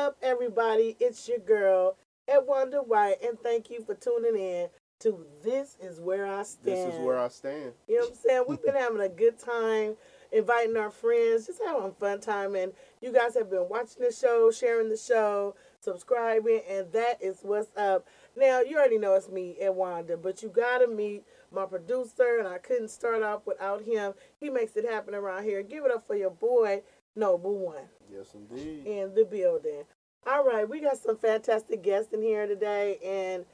up, everybody? It's your girl, Edwonda White, and thank you for tuning in to This Is Where I Stand. This is where I stand. You know what I'm saying? We've been having a good time, inviting our friends, just having a fun time. And you guys have been watching the show, sharing the show, subscribing, and that is what's up. Now, you already know it's me, Edwonda, but you gotta meet my producer, and I couldn't start off without him. He makes it happen around here. Give it up for your boy, Noble One Yes, indeed. in the building. All right, we got some fantastic guests in here today, and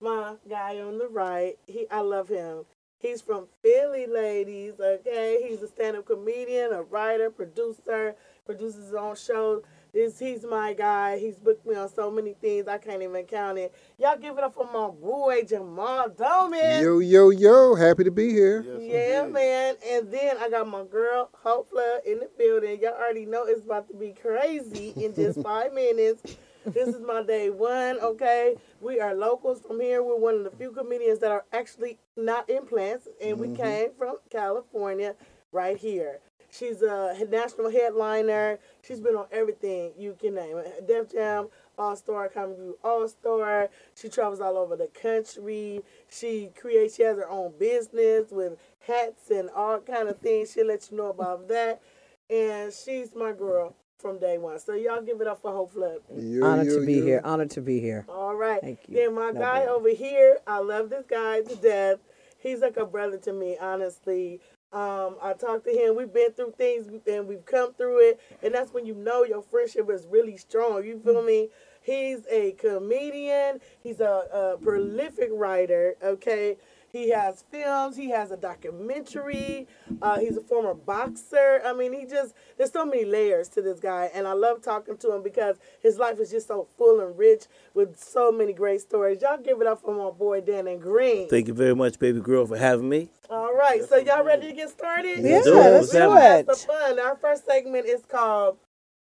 my guy on the right, he I love him. He's from Philly, ladies. Okay, he's a stand-up comedian, a writer, producer, produces his own shows. This he's my guy. He's booked me on so many things I can't even count it. Y'all give it up for my boy Jamal Doman. Yo, yo, yo. Happy to be here. Yes, Yeah, indeed. man. And then I got my girl, Hope Flood, in the building. Y'all already know it's about to be crazy in just five minutes. This is my day one, okay? We are locals from here. We're one of the few comedians that are actually not implants, and we mm-hmm. came from California right here. She's a national headliner. She's been on everything you can name it. Def Jam, All Star, ComicView All Star. She travels all over the country. She creates. She has her own business with hats and all kind of things. She'll let you know about that. And she's my girl from day one. So y'all give it up for Hope Flood. Yo, Honored yo, to be yo. here. Honored to be here. All right. Thank you. Then my No guy doubt. over here, I love this guy to death. He's like a brother to me, honestly. Um, I talked to him. We've been through things and we've come through it, and that's when you know your friendship is really strong. You feel me? He's a comedian. He's a, a prolific writer. Okay. He has films. He has a documentary. Uh, he's a former boxer. I mean, he just there's so many layers to this guy, and I love talking to him because his life is just so full and rich with so many great stories. Y'all give it up for my boy Dannon Green. Thank you very much, baby girl, for having me. All right, so y'all ready to get started? Yeah, do it. let's do happening? it. Have some fun. Our first segment is called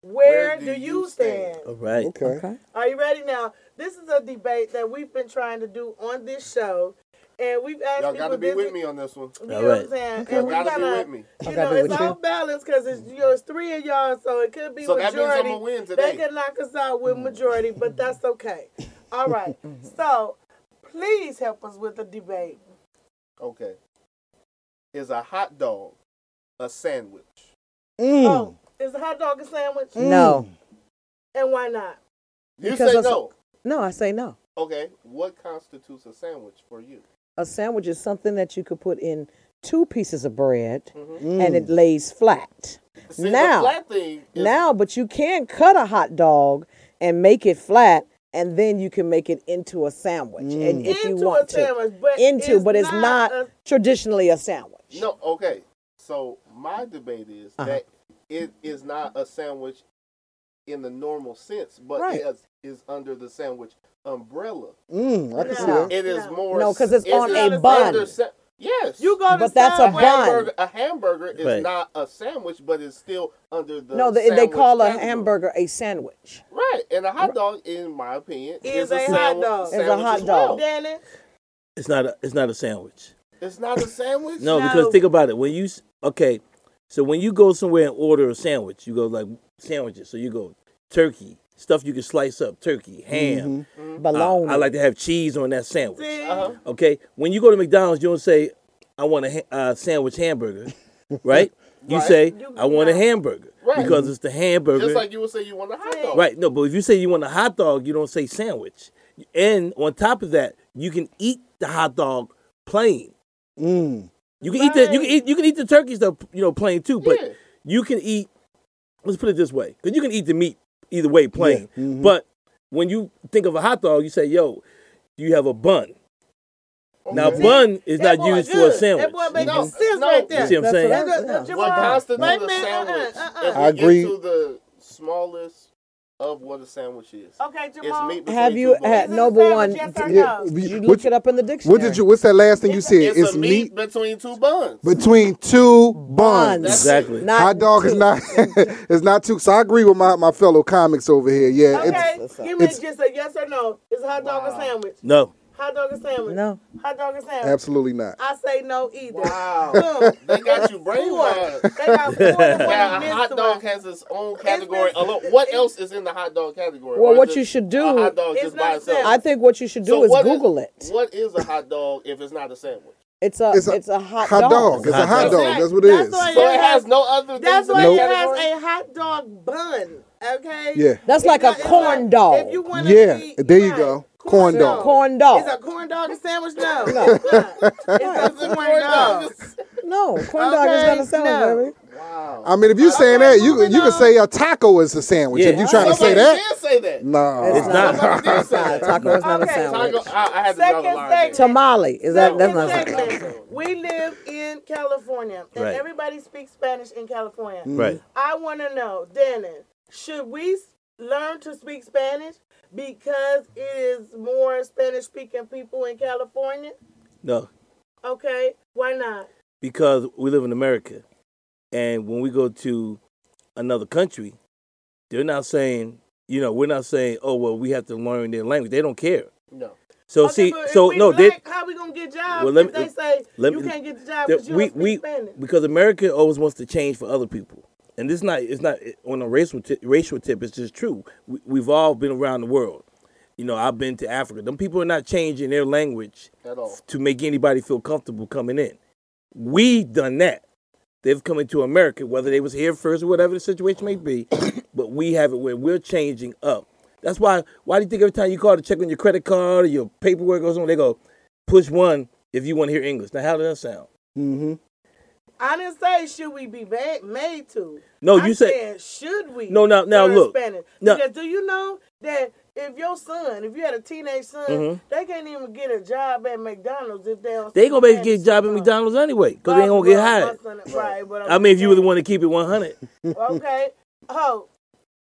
"Where, do, you stand?" All right. Okay. Okay. Are you ready now? This is a debate that we've been trying to do on this show, and we've asked Y'all got to be with me on this one. You know All what I'm saying? Okay. Y'all got to be with me. You I know, gotta be it's with all you. balanced because it's you know it's three of y'all, so it could be So that means I'm majority. gonna win They today. could knock us out with majority, but that's okay. All right. so please help us with the debate. Okay. Is a hot dog a sandwich? Mm. Oh, is a hot dog a sandwich? No. And why not? You Because say no. No, I say no. Okay. What constitutes a sandwich for you? A sandwich is something that you could put in two pieces of bread Mm-hmm. and it lays flat. See, Now- flat thing is, Now, but you can cut a hot dog and make it flat and then you can make it into a sandwich and if you want a to. sandwich, but into, but it's not a- traditionally a sandwich. No, okay. So my debate is Uh-huh. that it is not a sandwich in the normal sense, but Right. it is, is under the sandwich umbrella. Mm, I can see No. that. It is No. more No, 'cause it's it on a bun. sa- yes, you go to But that's a bun. hamburger. A hamburger is Right. not a sandwich, but it's still under the No, they, they sandwich call a hamburger a sandwich. Right, and a hot dog, in my opinion, Is is, a hot sandwich- dog. Is a hot as well. dog. Danny. It's not a it's not a sandwich. It's not a sandwich. No, No. because think about it. When you okay, so when you go somewhere and order a sandwich, you go like sandwiches. So you go turkey, stuff you can slice up, turkey, ham. Uh, Bologna. I like to have cheese on that sandwich. Uh-huh. Okay, when you go to McDonald's, you don't say, "I want a ha- uh, sandwich hamburger," right? You Right. say, You- "I want a hamburger," Right. because it's the hamburger. Just like you would say you want a hot dog. Right. No, but if you say you want a hot dog, you don't say sandwich. And on top of that, you can eat the hot dog plain. Mm. You can eat the you can eat you can eat the turkey stuff, you know, plain too. But Yeah. you can eat. Let's put it this way, because you can eat the meat either way, plain. Yeah. Mhm. But when you think of a hot dog, you say, "Yo, you have a bun?" Now, Okay. bun is not boy used for a sandwich. That boy making No, sense no. right there. You see what I'm saying? what I- yeah. Jamal, What constitutes wait a a sandwich? uh-uh, uh-uh. I agree. Get to the smallest of what a sandwich is. Okay, It's Jamal. meat Have you two bones. had Is it a Noble One? sandwich, yes or no? Yeah, you look it up in the dictionary? what did you? What's that last thing you said? It's, It's a meat, between two buns. between two buns. Buns. Exactly. Not Hot dog is not it's not too. So I agree with my, my fellow comics over here. Yeah, Okay, it's give me it's- just a yes or no. Is a hot dog a sandwich? No. Hot dog or sandwich? No. Hot dog or sandwich? Absolutely not. I say no either. Wow. Boom. They got you brainwashed. They got four. and one Yeah, a missed hot one. dog has its own category. been- alone. What else is in the hot dog category? Well, Or what you should a do- hot dog just by itself. sandwich. I think what you should do So is what is- Google it. What is a hot dog if it's not a sandwich? It's a It's it's a a, hot, Hot dog. dog. It's a Hot hot dog. dog. That's what it That's is. why- So it has no other That's why the it category. has a hot dog bun. Okay. Yeah. That's It's like a corn like- dog. If you want Yeah, there you go. Corn dog. Corn dog. Is a corn dog a sandwich? No. It's not. It's a corn dog. No, corn dog is not a sandwich, no. baby. Wow. I mean, if you're saying Okay, that, you moving you can say a taco is a sandwich. Yeah. If you're trying to say that, did say that. nah. It's not. Somebody did say Nah, that. taco is not a sandwich. Taco, I, I had to draw the Second segment. Tamale is that? That's not a sandwich. segment. We live in California, and Right. everybody speaks Spanish in California. Mm-hmm. Right. I want to know, Dennis, should we learn to speak Spanish because it is more Spanish-speaking people in California? No, Okay, why not? because we live in America, and when we go to another country, they're not saying, you know, we're not saying, oh well, we have to learn their language. They don't care. No. So Okay, see, so we no, they black, how we gonna get jobs Well, let if me- they say let you me- can't get the job because you we don't speak we Spanish? because America always wants to change for other people, and this not it's not on a racial t- racial tip. It's just true. We, we've all been around the world. You know, I've been to Africa. Them people are not changing their language At all. to make anybody feel comfortable coming in. We done that. They've come into America, whether they was here first or whatever the situation may be, but we have it where we're changing up. That's why. Why do you think every time you call to check on your credit card or your paperwork goes on, they go push one if you want to hear English. Now, how does that sound? Mm-hmm. I didn't say should we be ma- made to. No, I you said- should we? No, now- now look. Spanish? Now- because do you know that if your son, if you had a teenage son, Mhm. they can't even get a job at McDonald's if they don't. They gonna Spanish. get a job at McDonald's anyway, because they ain't gonna get hired. son- Right, but I'm I mean, if you saying- really want to keep it 100, okay. Oh,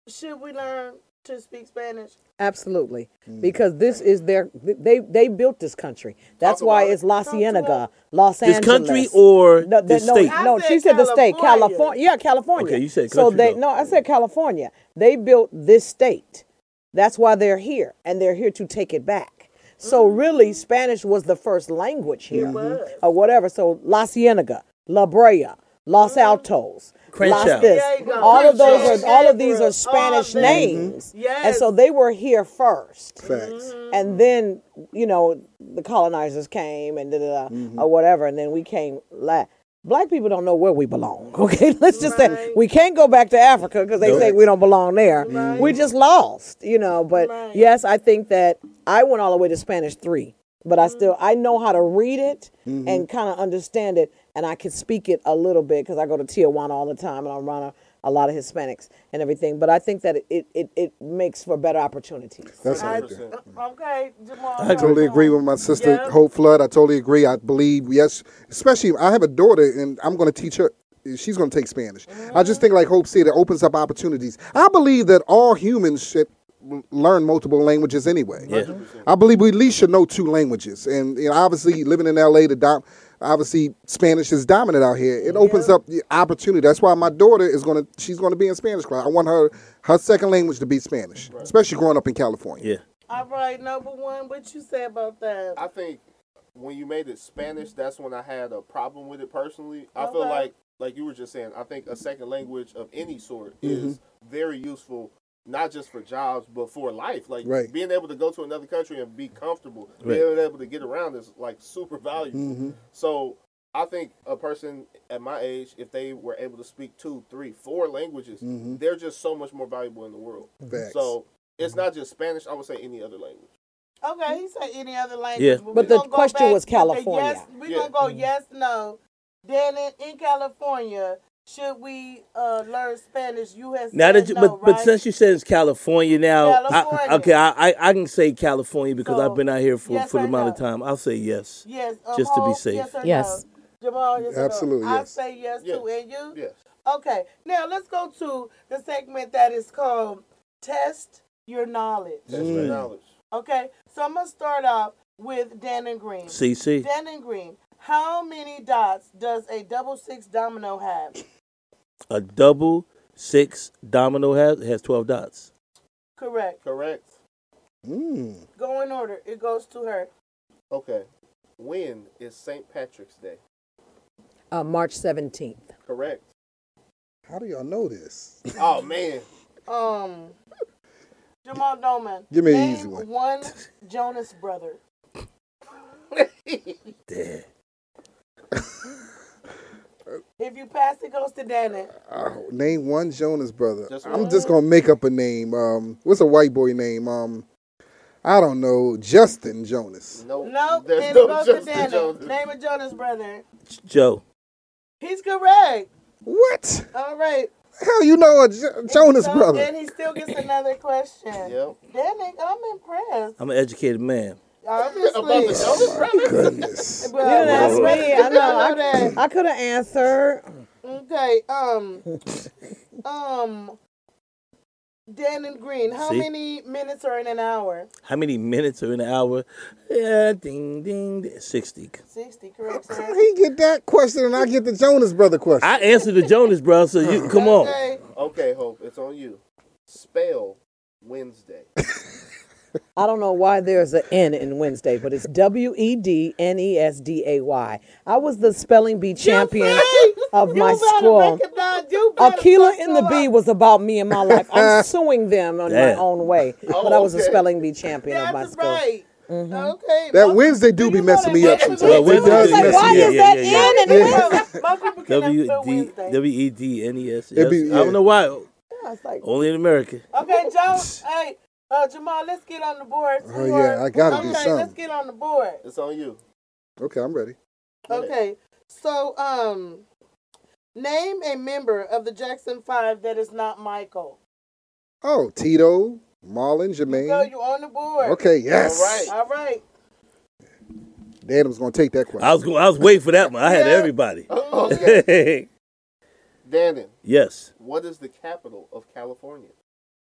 should we learn to speak Spanish? Absolutely, mm. because this is their they they built this country. That's Talk why it. it's La Talk Cienega, Los this Angeles. This country or no, this no, state? no, I she said said the state, California. California. Yeah, California. Okay, you said so. They though. no, I said California. They built this state. That's why they're here, and they're here to take it back. So mm. really, Spanish was the first language here, or whatever. So La Cienega, La Brea, Los mm. Altos, Crenshaw. Las this. There you go. All of those are all of these are Spanish all of them. names, mm-hmm. and so they were here first Facts. Mm-hmm. and then you know the colonizers came and da, da, da, mm-hmm. or whatever, and then we came. La- Black people don't know where we belong. Okay, let's just say we can't go back to Africa because they say we don't belong there. Right. We just lost, you know. But Right. yes, I think that I went all the way to Spanish three, but I still I know how to read it and kind of understand it, and I can speak it a little bit because I go to Tijuana all the time and I'm around a, a lot of Hispanics and everything. But I think that it it, it makes for better opportunities. That's I, right there. okay, Jamal. I totally agree with my sister Yeah. Hope Flood. I totally agree. I believe yes, especially I have a daughter and I'm going to teach her. She's going to take Spanish. I just think, like Hope said, it opens up opportunities. I believe that all humans should learn multiple languages anyway. Yeah. I believe we at least should know two languages. And you know, obviously, living in LA, the dom- obviously Spanish is dominant out here. It opens up the opportunity. That's why my daughter is going to. She's going to be in Spanish class. I want her her second language to be Spanish, especially growing up in California. Yeah. All right, number one, what you say about that? I think when you made it Spanish, that's when I had a problem with it personally. I feel Okay. like, like you were just saying, I think a second language of any sort mm-hmm. is very useful, not just for jobs, but for life. Like Right. being able to go to another country and be comfortable, Right. being able to get around is like super valuable. Mm-hmm. So I think a person at my age, if they were able to speak two, three, four languages, they're just so much more valuable in the world. Facts. So it's not just Spanish. I would say any other language. Okay, he said any other language. Yeah. we But the question was California. Yes, we're Yeah. gonna go yes, no. Then in, in California, should we uh, learn Spanish? You have Now that you, no, but right? but since you said it's California now, I- okay, I, I I can say California because So, I've been out here for yes for the or amount of time. I'll say yes. yes, uh, just to be safe. Yes, or Yes. no? Jamal, yes or no? Absolutely, I say yes, Yes. too, and you? Yes. Okay, now let's go to the segment that is called Test Your Knowledge. That's your knowledge. Okay, so I'm gonna start off with Dannon Green. CC. Dannon Green, how many dots does a double six domino have? A double six domino has has twelve dots. Correct. Correct. Mm. Go in order. It goes to her. Okay. When is St. Patrick's Day? Uh, March 17th. Correct. How do y'all know this? Oh man. Um, Jamal Doman. Give me an easy one. One Jonas brother. Damn. If you pass, it goes to Danny. Oh, name one Jonas brother. Just I'm one. just gonna make up a name. Um, what's a white boy name? Um, I don't know. Justin Jonas. No. No, There's then no it goes to Danny. Jones. Name a Jonas brother. Joe. He's correct. What? All right. Hell, you know a Jo- Jonas So- brother? And he still gets another question. Yep. Danny, I'm impressed. I'm an educated man. Obviously. About the Jonas Brothers? Goodness. Well, You didn't ask me. I know. I know that. I, I could have answered. Okay. Um. um. Dannon Green. How See? many minutes are in an hour? How many minutes are in an hour? Yeah, ding, ding, ding. 60. Sixty. Correct. How sir. he get that question and I get the Jonas brother question? I answered the Jonas, Brother, so you come on. Okay. Okay, Hope, it's on you. Spell Wednesday. I don't know why there's an N in Wednesday, but it's W E D N E S D A Y. I was the spelling bee champion of my you better school. recognize- you Akeelah in the your Bee was about me and my life. I'm suing them on my own way, Oh, but I was a okay. spelling bee champion of my That's school. right. Mm-hmm. Okay. that most- Wednesday do you be messing me up sometimes. people- It does Wednesday- mess Why me Yeah, is yeah, that yeah, yeah. N in Wednesday? most people cannot W spell D Wednesday. W E D N E S. It be- Yes. I don't know why. I was like, Only in America. Okay, Joe. hey, uh, Jamal, let's get on the board. Oh, yeah, I gotta do okay, something. let's get on the board. It's on you. Okay, I'm ready. Okay, so um, name a member of the Jackson Five that is not Michael. Oh, Tito, Marlon, Go, Jermaine. you on the board. Okay, yes. All right. All right. Dan's gonna take that question. I was going, I was waiting for that one. I had Yeah. everybody. Okay. Dannon, yes. what is the capital of California?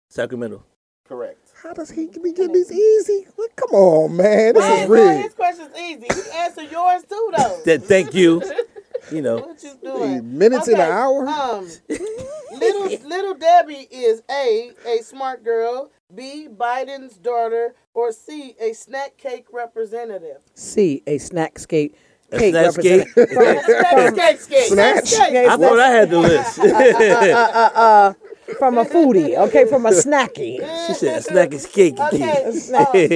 Sacramento. Correct. How does he be getting these easy? Look, Come on, man. This Hey, is well, his rigged. question's easy. You can answer yours too, though. Th- thank you. You know. What you doing? Minutes in an hour? Um, little little Debbie is a a smart girl, B Biden's daughter, or C a snack cake representative. C, a snack skate cake snack cake? representative. Snack cake, cake, snack cake. I thought I had the list. uh, from a foodie, okay, from a snacky. she said, snack is cake. Okay,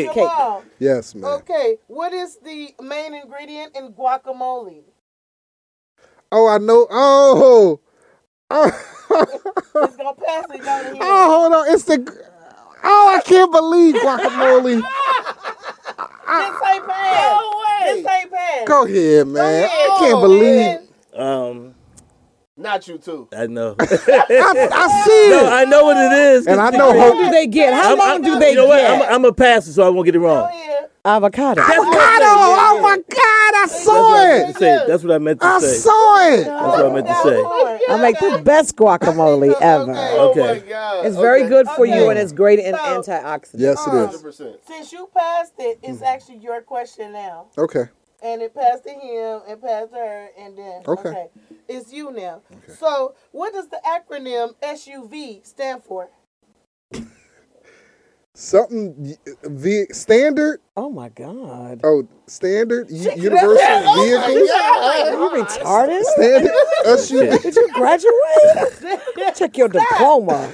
Cake. Jamal, Yes, man. Okay, what is the main ingredient in guacamole? Oh, I know. Oh. Oh, It's gonna pass it down here. oh, hold on. It's the. Oh, I can't believe guacamole. This ain't pass. No way. This ain't pass. Go ahead, man. ahead. I can't Oh, believe. Um, Not you too. I know. I, I see no, it. I know what it is. And I know How long do they get? How I'm- long I'm- do they you know what? get? I'm, I'm a passer, so I won't get it Go wrong. Oh, ahead. Avocado. Avocado. Oh, oh my God! I That's saw what I it. say. That's what I meant to I say. I saw it. That's what I meant to say. I make the best guacamole ever. Okay. Oh Okay. my God. It's very Okay. good for you and it's great in So- antioxidants. Yes, it is. 100%. Since you passed it, it's mm-hmm. actually your question now. Okay. And it passed to him and passed to her and then Okay. It's you now. So what does the acronym SUV stand for? Something v standard. Oh my God. Oh, standard U- universal oh vehicle. You retarded? Standard SUV. Did you graduate? Check your diploma.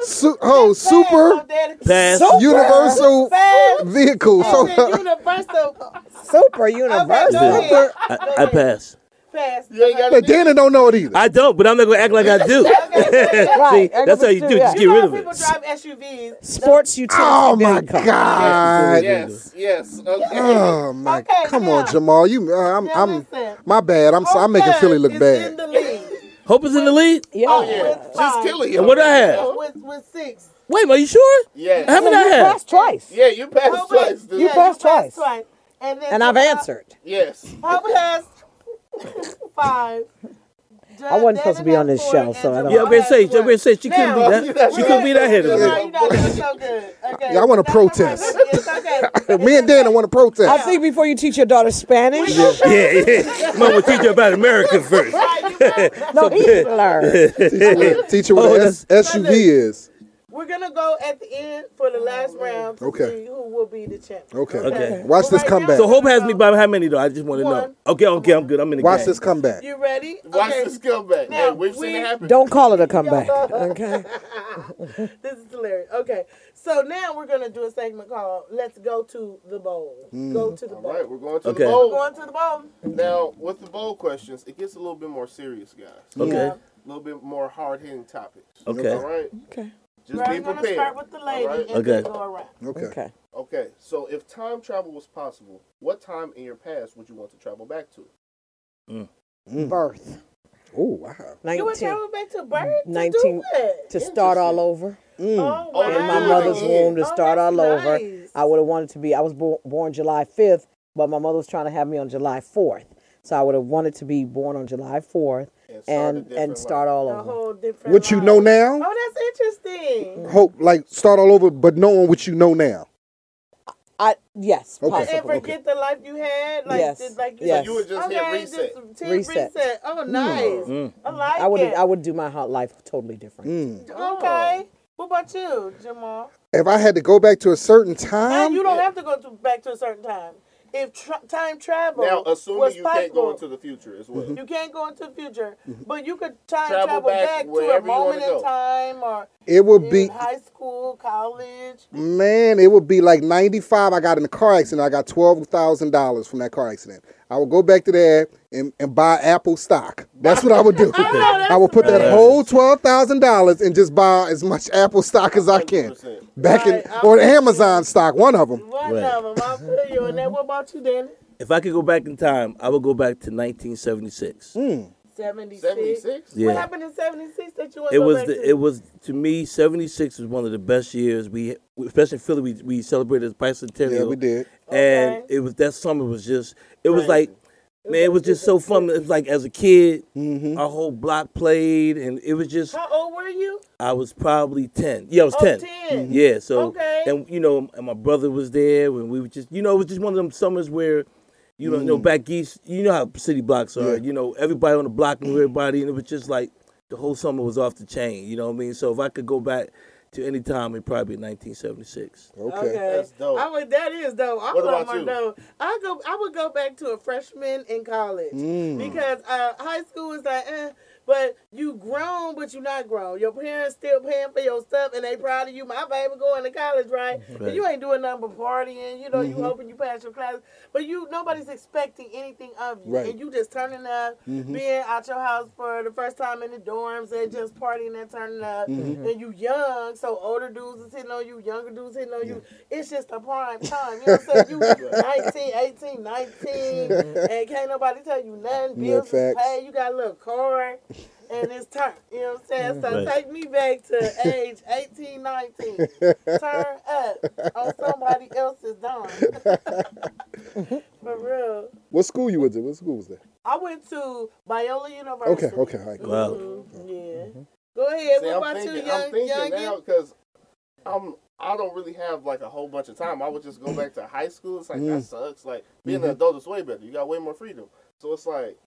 Su- oh, super Pass. So- universal Fast. vehicle. So, universal. Super university. Okay. I, I pass. Pass. You ain't got but Dana don't know it either. I don't, but I'm not going to act like I do. Right. See, that's how you do it. Yeah. Just get You know rid how of people it. drive SUVs. Sports utility oh my vehicle. God. Yes, yes. Okay. Oh my. Okay, Come now- on, Jamal. You. Uh, I'm. Now I'm. listen. My bad. I'm. So, I'm making Hope Philly look is bad. In the lead. Hope is in the lead? Yeah. Oh, yeah. With Just five. kill it. And what I have? With, with six. Wait, are you sure? Yes. How many I You have? passed twice. Yeah, you passed Hope twice, has- dude. You yeah, passed twice. And, then And I've Jamal- answered. Yes. Hope has five. I wasn't supposed to be on this show, so I don't- Yeah, I'm going to say, I'm going to say she couldn't be that. She couldn't be that head of You're it. not doing so good. Okay. Yeah, I wanna protest. It's okay. Me and Dana want to protest. I think before you teach your daughter Spanish, Yeah, yeah. Mom will teach you about America first. Right, you got- no, he should learn. Teach her what Oh, S- SUV is. We're gonna go at the end for the last oh, round to Okay. see who will be the champion. Okay. Okay. Watch But this right comeback. now- So Hope has me um, by how many though? I just want to know. Okay, okay, I'm good. I'm good. I'm in the Watch game. this comeback. You ready? Watch okay. this comeback. Now, hey, we've seen we- it happen. Don't call it a comeback. Okay. This is hilarious. Okay, so now we're gonna do a segment called "Let's Go to the Bowl." Hmm. Go to the All bowl. right, we're going to Okay. the We're bowl. going to the bowl. Now, with the bowl questions, it gets a little bit more serious, guys. Okay. Yeah. A little bit more hard hitting topics. Okay. All right. Okay. Just We're be gonna prepared. start with the lady All right? and Okay. then go around. Okay. Okay. Okay. So, if time travel was possible, what time in your past would you want to travel back to? Mm. Mm. Birth. Oh wow. You would 19. travel back to birth to 19 do what? To start all Interesting. over. Mm. Oh, Oh, In my wow. mother's womb to Oh, start that's all over. nice. I would have wanted to be, I was bo- born July 5th, but my mother was trying to have me on July 4th. So I would have wanted to be born on July 4th And start a and, and start life. all A over. whole different. What you life. know now? Oh, that's interesting. Mm-hmm. Hope like start all over, but knowing what you know now. I Yes, Okay. And possible. forget the life you had. Like, Yes. did- like Yes. You would just okay, hit reset. Just Reset. reset. Oh, mm. nice. Mm. I like I would it. I would do my hot life totally different. Mm. Oh. Okay. What about you, Jamal? If I had to go back to a certain time, and you don't have to go to, back to a certain time. If tra- time travel Now, was assuming you can't go possible, into the future as well. you can't go into the future, mm-hmm. Mm-hmm. but you could time Travel travel, back back, to a wherever you wanna moment in time or it would in be high school, college. man, it would be like ninety five. I got in a car accident. I got twelve thousand dollars from that car accident. I would go back to there and, and buy Apple stock. That's what I would do. I would put that right. whole twelve thousand dollars and just buy as much Apple stock as I can. 100%. Back in Right, I or feel you. Amazon stock, one of them. One Right. of them, I feel you. And then what about you, Danny? If I could go back in time, I would go back to 1976. 76. Hmm. 76? Yeah. What happened in 76 that you want It to go was back the, to? it was to me 76 was one of the best years we especially in Philly we, we celebrated bicentennial. Yeah, we did. And it was that summer was just it was like man it was just so fun. It was like as a kid Mm-hmm. our whole block played and it was just How old were you? I was probably 10. Yeah, I was Oh, 10. 10. Yeah, so Okay. and you know, and my brother was there when we were just you know, it was just one of them summers where you know, you know back east, you know how city blocks are. Mm. Yeah. You know, everybody on the block knew everybody and it was just like the whole summer was off the chain, you know what I mean? So if I could go back to any time it'd probably be 1976. Okay. That's dope. I would, that is dope. I What love about my you? dope. I go. I would go back to a freshman in college Mm. because uh, high school is like, eh, but you grown, but you not grown. Your parents still paying for your stuff, and they proud of you. My baby going to college, right? And you ain't doing nothing but partying. You know, Mm-hmm. you hoping you pass your class, but you nobody's expecting anything of you, Right. Mm-hmm. and you just turning up, being out your house for the first time in the dorms, and just partying and turning up. Mm-hmm. And you young, so older dudes is hitting on you, younger dudes hitting on you. It's just a prime time. You know what I'm saying? You 19, 18, 19, and can't nobody tell you nothing. Bills facts. paid. You got a little car. And it's turn. You know what I'm saying? So Right. take me back to age 18, 19. Turn up on somebody else's dime. For real. What school you went to? What school was that? I went to Biola University. Okay, okay, all right, cool. Wow. Mhm, Yeah. Mm-hmm. Go ahead. See, what I'm about thinking, you, young, I'm thinking youngin? now because I'm I don't really have like a whole bunch of time. I would just go back to high school. It's like that mm. sucks. Like being an mm-hmm. adult is way better. You got way more freedom. So it's like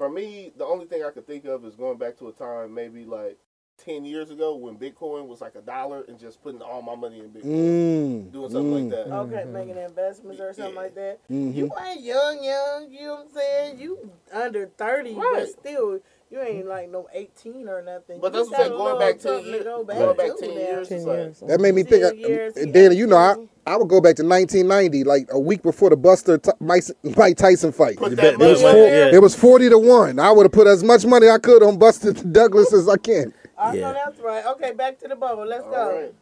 for me, the only thing I could think of is going back to a time maybe like ten years ago when Bitcoin was like a dollar and just putting all my money in Bitcoin, Mm, doing something like that. Okay, making investments or something Yeah. like that. Mhm. You ain't young, young. You know what I'm saying? You under thirty, Right. but still, you ain't like no eighteen or nothing. But You that's what I'm saying. Going back ten to years, go back going back ten now. years, Ten it's like. That made me think. Ten years, uh, Dana, you know, I, I would go back to 1990, like a week before the Buster T- Mike, Mike Tyson fight. put You that bet- money It was, four, Yeah. it was 40 to 1. I would have put as much money I could on Buster Douglas as I can. I Yeah. know that's right. Okay, back to the bubble. Let's All go. right.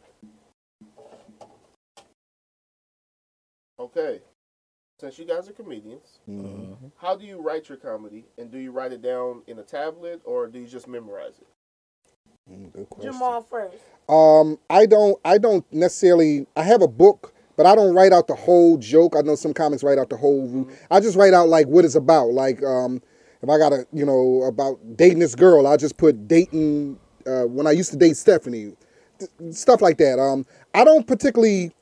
Okay. Since you guys are comedians, how do you write your comedy? And do you write it down in a tablet or do you just memorize it? Mm, Good question. Jamal first. Um, I don't. I don't necessarily. I have a book, but I don't write out the whole joke. I know some comics write out the whole. I just write out like what it's about. Like, um, if I got a you know, about dating this girl, I just put dating. Uh, when I used to date Stephanie, th- stuff like that. Um, I don't particularly.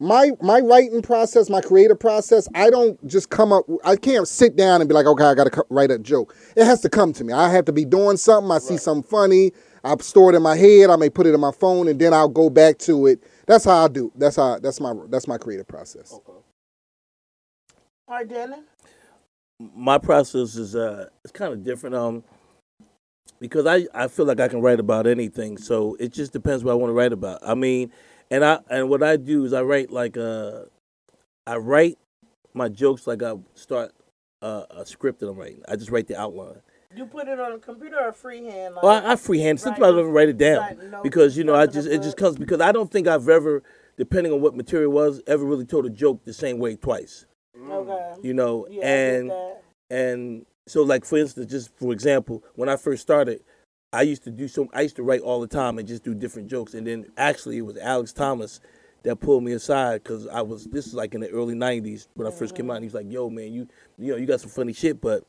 My my writing process, my creative process, I don't just come up. I can't sit down and be like, okay, I got to write a joke. It has to come to me. I have to be doing something. I see something funny. I store it in my head. I may put it in my phone, and then I'll go back to it. That's how I do. That's how. That's my. That's my creative process. Okay. All right, Dylan. my process is uh it's kind of different um because I I feel like I can write about anything so it just depends what I want to write about. I mean and I and what I do is I write like uh I write my jokes like I start uh, a script that I'm writing. I just write the outline. You put it on a computer or freehand? Like, well I, I freehand. Sometimes I don't even write it down because you know I just it just comes because I don't think I've ever depending on what material was ever really told a joke the same way twice. Okay. you know Yeah, and and so like for instance just for example when i first started i used to do some i used to write all the time and just do different jokes. And then actually it was alex thomas that pulled me aside because i was this is like in the early 90s when i 1st came mm-hmm. out. And he was like yo man you you know you got some funny shit but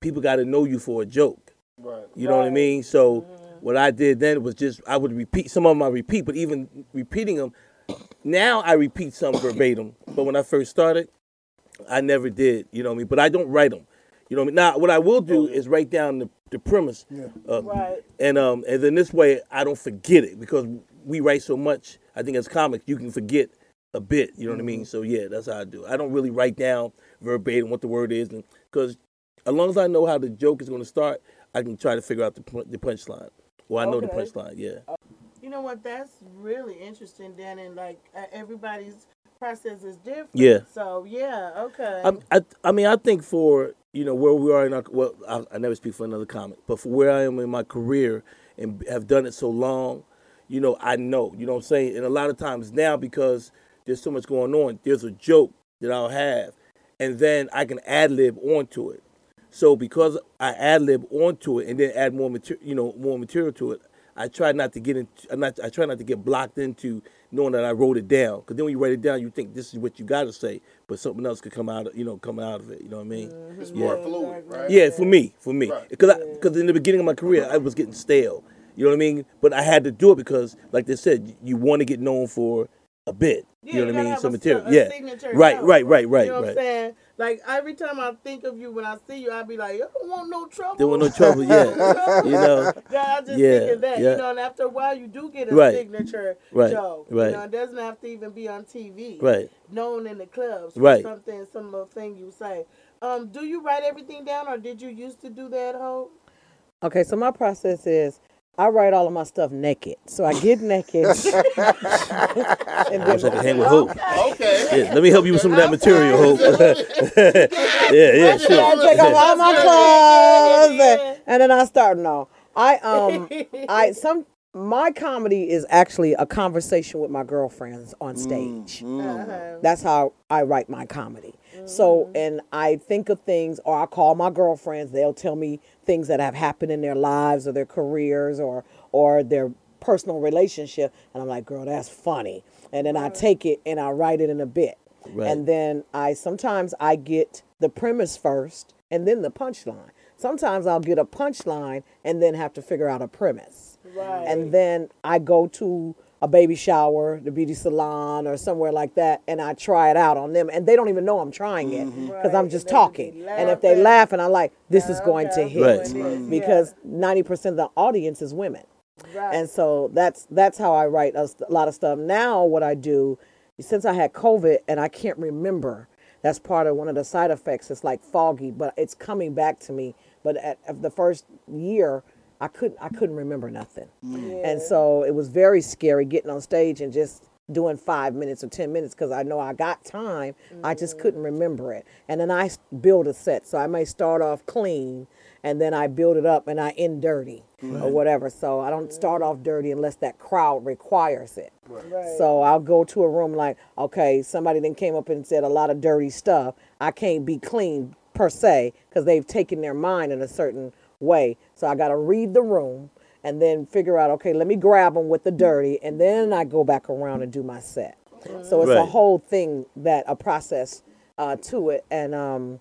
people got to know you for a joke. Right. you know what i mean? So mm-hmm. what i did then was just i would repeat some of them i repeat but even repeating them now i repeat some verbatim. But when i first started I never did, you know what I mean? But I don't write them. You know what I mean? Now, what I will do is write down the, the premise. Uh, Right. And um and then this way I don't forget it because we write so much. I think as comics you can forget a bit, you know what I mean? So yeah, that's how I do. I don't really write down verbatim what the word is cuz as long as I know how the joke is going to start, I can try to figure out the the punchline. Well, I know the punchline, yeah. You know what? That's really interesting, Dan. And like uh, everybody's process is different. Yeah. So yeah. Okay. I, I, I mean, I think for you know where we are in our well, I, I never speak for another comic, but for where I am in my career and have done it so long, you know, I know, you know what I'm saying. And a lot of times now, because there's so much going on, there's a joke that I'll have, and then I can ad lib onto it. So because I ad lib onto it and then add more material, you know, more material to it, I try not to get into, I'm not, I try not to get blocked into knowing that I wrote it down. Because then when you write it down, you think this is what you got to say, but something else could come out, of, you know, come out of it. You know what I mean? Mm-hmm. It's Yeah. more fluid, right? Yeah, for me, for me, Right. because because in the beginning of my career, I was getting stale. You know what I mean? But I had to do it because, like they said, you want to get known for a bit. Yeah, you know what I mean? Some material. si- a yeah. signature Right, note. right, right, right, You know what right. I'm saying? Like every time I think of you, when I see you, I be like, I don't want no trouble. There was no trouble. Yeah. you know. Yeah, I just Yeah, thinking that, yeah. you know, and after a while, you do get a Right. signature Right, joke. right. You know, it doesn't have to even be on TV. Right. Known in the clubs. Right. Something, some little thing you say. Um, do you write everything down, or did you used to do that, Hope? Okay, so my process is I write all of my stuff naked. So I get naked. and I wish I then, could hang with Hope. Okay. Yeah, let me help you with some of that material, Hope. yeah, yeah, I sure. take off all my clothes and, and then I start. No, I um, I some my comedy is actually a conversation with my girlfriends on stage. Uh-huh. That's how I write my comedy. So, and I think of things, or I call my girlfriends. They'll tell me things that have happened in their lives, or their careers, or or their personal relationship, and I'm like, "Girl, that's funny." And then I take it and I write it in a bit, Right. and then I sometimes I get the premise first, and then the punchline. Sometimes I'll get a punchline and then have to figure out a premise Right. and then I go to a baby shower, the beauty salon, or somewhere like that, and I try it out on them, and they don't even know I'm trying it because I'm just and talking. And if they laugh, and I'm like, this is going to hit Right. Because ninety percent of the audience is women, Right. and so that's that's how I write a lot of stuff. Now, what I do, since I had COVID and I can't remember, that's part of one of the side effects. It's like foggy, but it's coming back to me. But at, at the first year, I couldn't I couldn't remember nothing, mm. and so it was very scary getting on stage and just doing five minutes or ten minutes because I know I got time. I just mm. couldn't remember it, and then I build a set. So I may start off clean, and then I build it up, and I end dirty or whatever. So I don't mm. start off dirty unless that crowd requires it. So I'll go to a room like, okay, somebody then came up and said a lot of dirty stuff. I can't be clean per se because they've taken their mind in a certain way. So I got to read the room and then figure out, okay, let me grab them with the dirty, and then I go back around and do my set. So it's a whole thing that a process uh, to it, and um,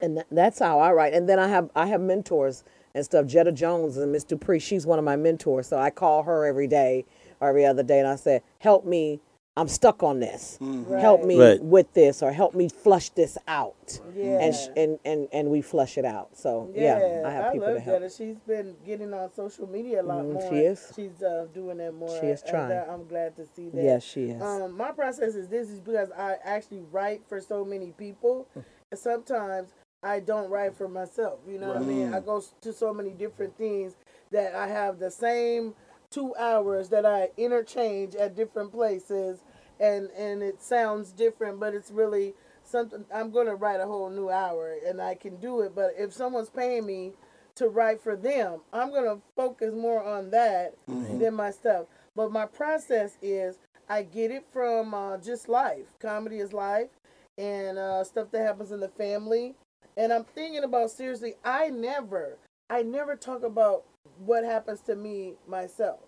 and tha- that's how I write. And then I have I have mentors and stuff. Jedda Jones and Miss Dupree, she's one of my mentors. So I call her every day or every other day, and I say, "Help me I'm stuck on this. Mm-hmm. Help me Right. with this, or help me flush this out. Yeah. And, sh- and and and we flush it out. So yeah, I have people love to help. Jedda. She's been getting on social media a lot Mhm, more. she is. She's uh, doing that more. She is trying. that- I'm glad to see that. Yes, she is. Um, my process is this is because I actually write for so many people. and sometimes I don't write for myself. You know what I mean? I go to so many different things that I have the same two hours that I interchange at different places, and and it sounds different, but it's really something. I'm gonna write a whole new hour, and I can do it. But if someone's paying me to write for them, I'm gonna focus more on that than my stuff. But my process is I get it from uh, just life. Comedy is life, and uh, stuff that happens in the family. And I'm thinking about seriously. I never, I never talk about what happens to me myself.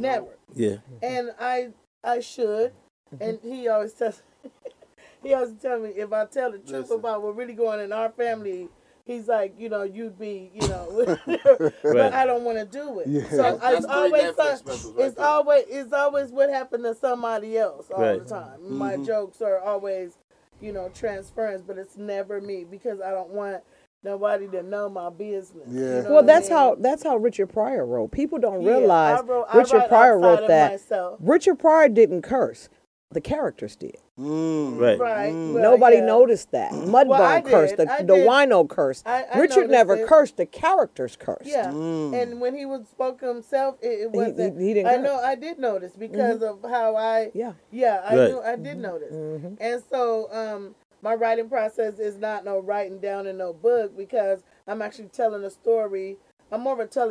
Never. Yeah. And I, I should. Mm-hmm. And he always tells, he always tell me if I tell the truth Listen. about what really going in our family. He's like, you know, you'd be, you know, but Right. I don't want to do it. Yeah. So That's- it's that's three always Netflix some- right it's there. always it's always what happened to somebody else all Right. the time. Mm-hmm. My jokes are always, you know, transference, but it's never me because I don't want nobody to know my business. you Yeah. know well, what I that's mean? how that's how Richard Pryor wrote. People don't Yeah, realize I wrote- Richard write Pryor wrote that. myself. Richard Pryor didn't curse. The characters did. Mm. Right. Right. well, mm. Nobody yeah. noticed that. Mm. Mudbone Well, I cursed. The, the wino cursed. I- I Richard never it. cursed. The characters cursed. Yeah, mm. and when he was spoke himself, it, it wasn't. he- he didn't I curse. know. I did notice mm-hmm. because of how I. Yeah. Yeah, I Right. knew. I did mm-hmm. notice, mm-hmm. and so um, my writing process is not no writing down in no book because I'm actually telling a story. I'm more of a, tell,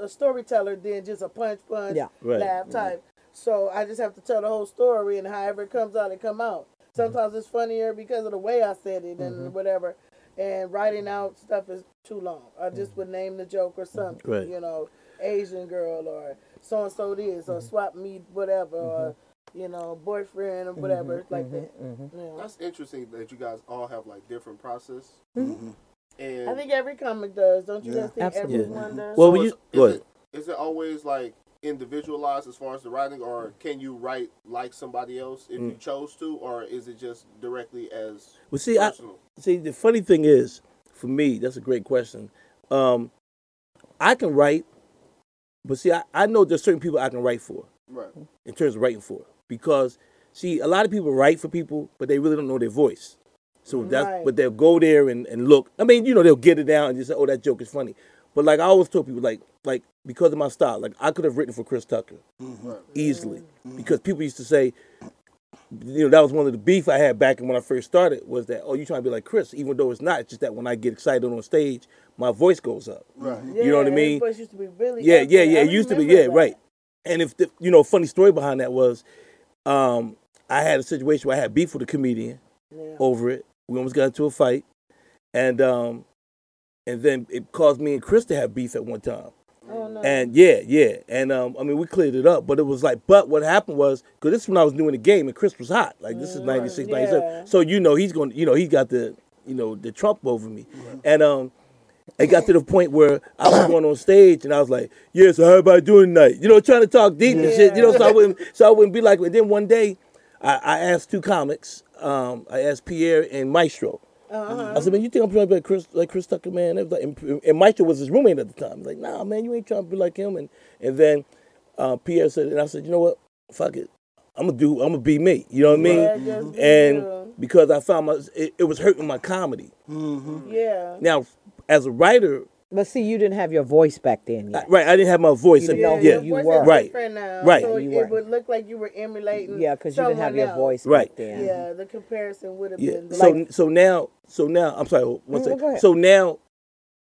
a storyteller than just a punch punch Yeah. Right. laugh type. So I just have to tell the whole story, and however it comes out, it come out. Mm-hmm. Sometimes it's funnier because of the way I said it and mm-hmm. whatever. And writing out stuff is too long. I just mm-hmm. would name the joke or something, Right. you know, Asian girl or so and so this or swap me whatever or you know boyfriend or whatever like that. Yeah. That's interesting that you guys all have like different process. Hmm? And I think every comic does, don't you Yeah. guys think Absolutely. everyone does? Well, so you- is go it, ahead. is it always like individualized as far as the writing, or can you write like somebody else if Mm. you chose to, or is it just directly as Well, see, I, see, the funny thing is, for me, that's a great question. Um, I can write, but see, I, I know there's certain people I can write for right. in terms of writing for because see, a lot of people write for people, but they really don't know their voice. So that's Right. but they'll go there and, and look. I mean, you know, they'll get it down and just say, "Oh, that joke is funny." But like I always tell people, like like because of my style, like I could have written for Chris Tucker easily because people used to say, you know, that was one of the beef I had back when I first started was that, oh, you trying to be like Chris, even though it's not. It's just that when I get excited on stage, my voice goes up. Right. you know what I mean? his voice used to be really Yeah, up yeah, yeah. I It used to be, yeah, that. right. And if the, you know, funny story behind that was, um, I had a situation where I had beef with a comedian Yeah. over it. We almost got into a fight, and um, and then it caused me and Chris to have beef at one time. Oh no. And yeah, yeah, and um, I mean, we cleared it up, but it was like, but what happened was, because this is when I was doing the game, and Chris was hot. Like this is 96, Yeah. 97. So you know, he's going, you know, he got the, you know, the trump over me, and um, it got to the point where I was going on stage, and I was like, yeah, so how everybody doing tonight? You know, trying to talk deep and shit, you know, so I wouldn't, so I wouldn't be like. And then one day, I, I asked two comics, um, I asked Pierre and Maestro. Uh-huh. I said, man, you think I'm trying to be like Chris, like Chris Tucker, man? It was like, and, and Maestro was his roommate at the time. He's like, nah, man, you ain't trying to be like him. And and then uh, Pierre said, and I said, you know what? Fuck it. I'm gonna do. I'm gonna be me. You know what I mean? Yeah, be and you. because I found my, it, it was hurting my comedy. Yeah. Now, as a writer, But see, you didn't have your voice back then uh, yet. right? I didn't have my voice. You and- didn't know yeah, who yeah, you were. Right. different now. Right. So You it were. would look like you were emulating. Yeah, because you didn't have your else. voice Right. back then. Yeah, the comparison would have Yeah. been. So like, so now so now I'm sorry. One second. go ahead. So now,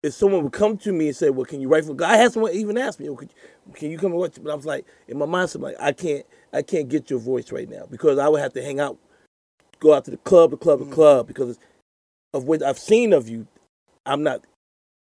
if someone would come to me and say, "Well, can you write for?" God?" I had someone even ask me, "Oh, could you, "Can you come and watch?" But I was like, in my mind, I'm like, I can't I can't get your voice right now because I would have to hang out, go out to the club, the club, the mm-hmm. club because of what I've seen of you. I'm not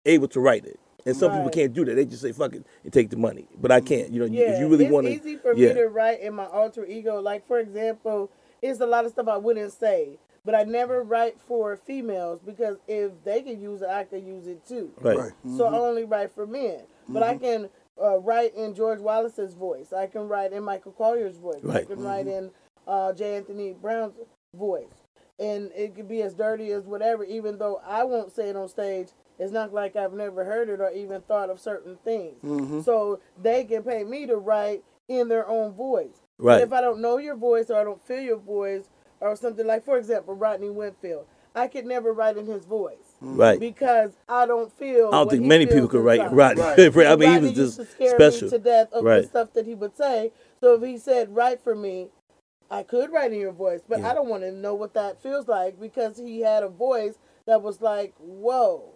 able to write it. And some people can't do that. They just say "fuck it" and take the money. But I can't. You know, you- yeah, if you really it's want easy for yeah, me to write in my alter ego. Like for example, it's a lot of stuff I wouldn't say, but I never write for females because if they can use it, I can use it too. right, Right. So I only write for men. But I can uh, write in George Wallace's voice. I can write in Michael Colyar's voice. Right. I Right. can write in uh, J. Anthony Brown's voice, and it could be as dirty as whatever. Even though I won't say it on stage, it's not like I've never heard it or even thought of certain things. Mm-hmm. So they can pay me to write in their own voice. Right. If I don't know your voice or I don't feel your voice or something like, for example, Rodney Winfield, I could never write in his voice Right. because I don't feel. I don't think many people could write. Rodney. Right. I mean, he Rodney was used just special. me to death of Right. the stuff that he would say. So if he said write for me, I could write in your voice, but Yeah. I don't want to know what that feels like because he had a voice that was like, "Whoa,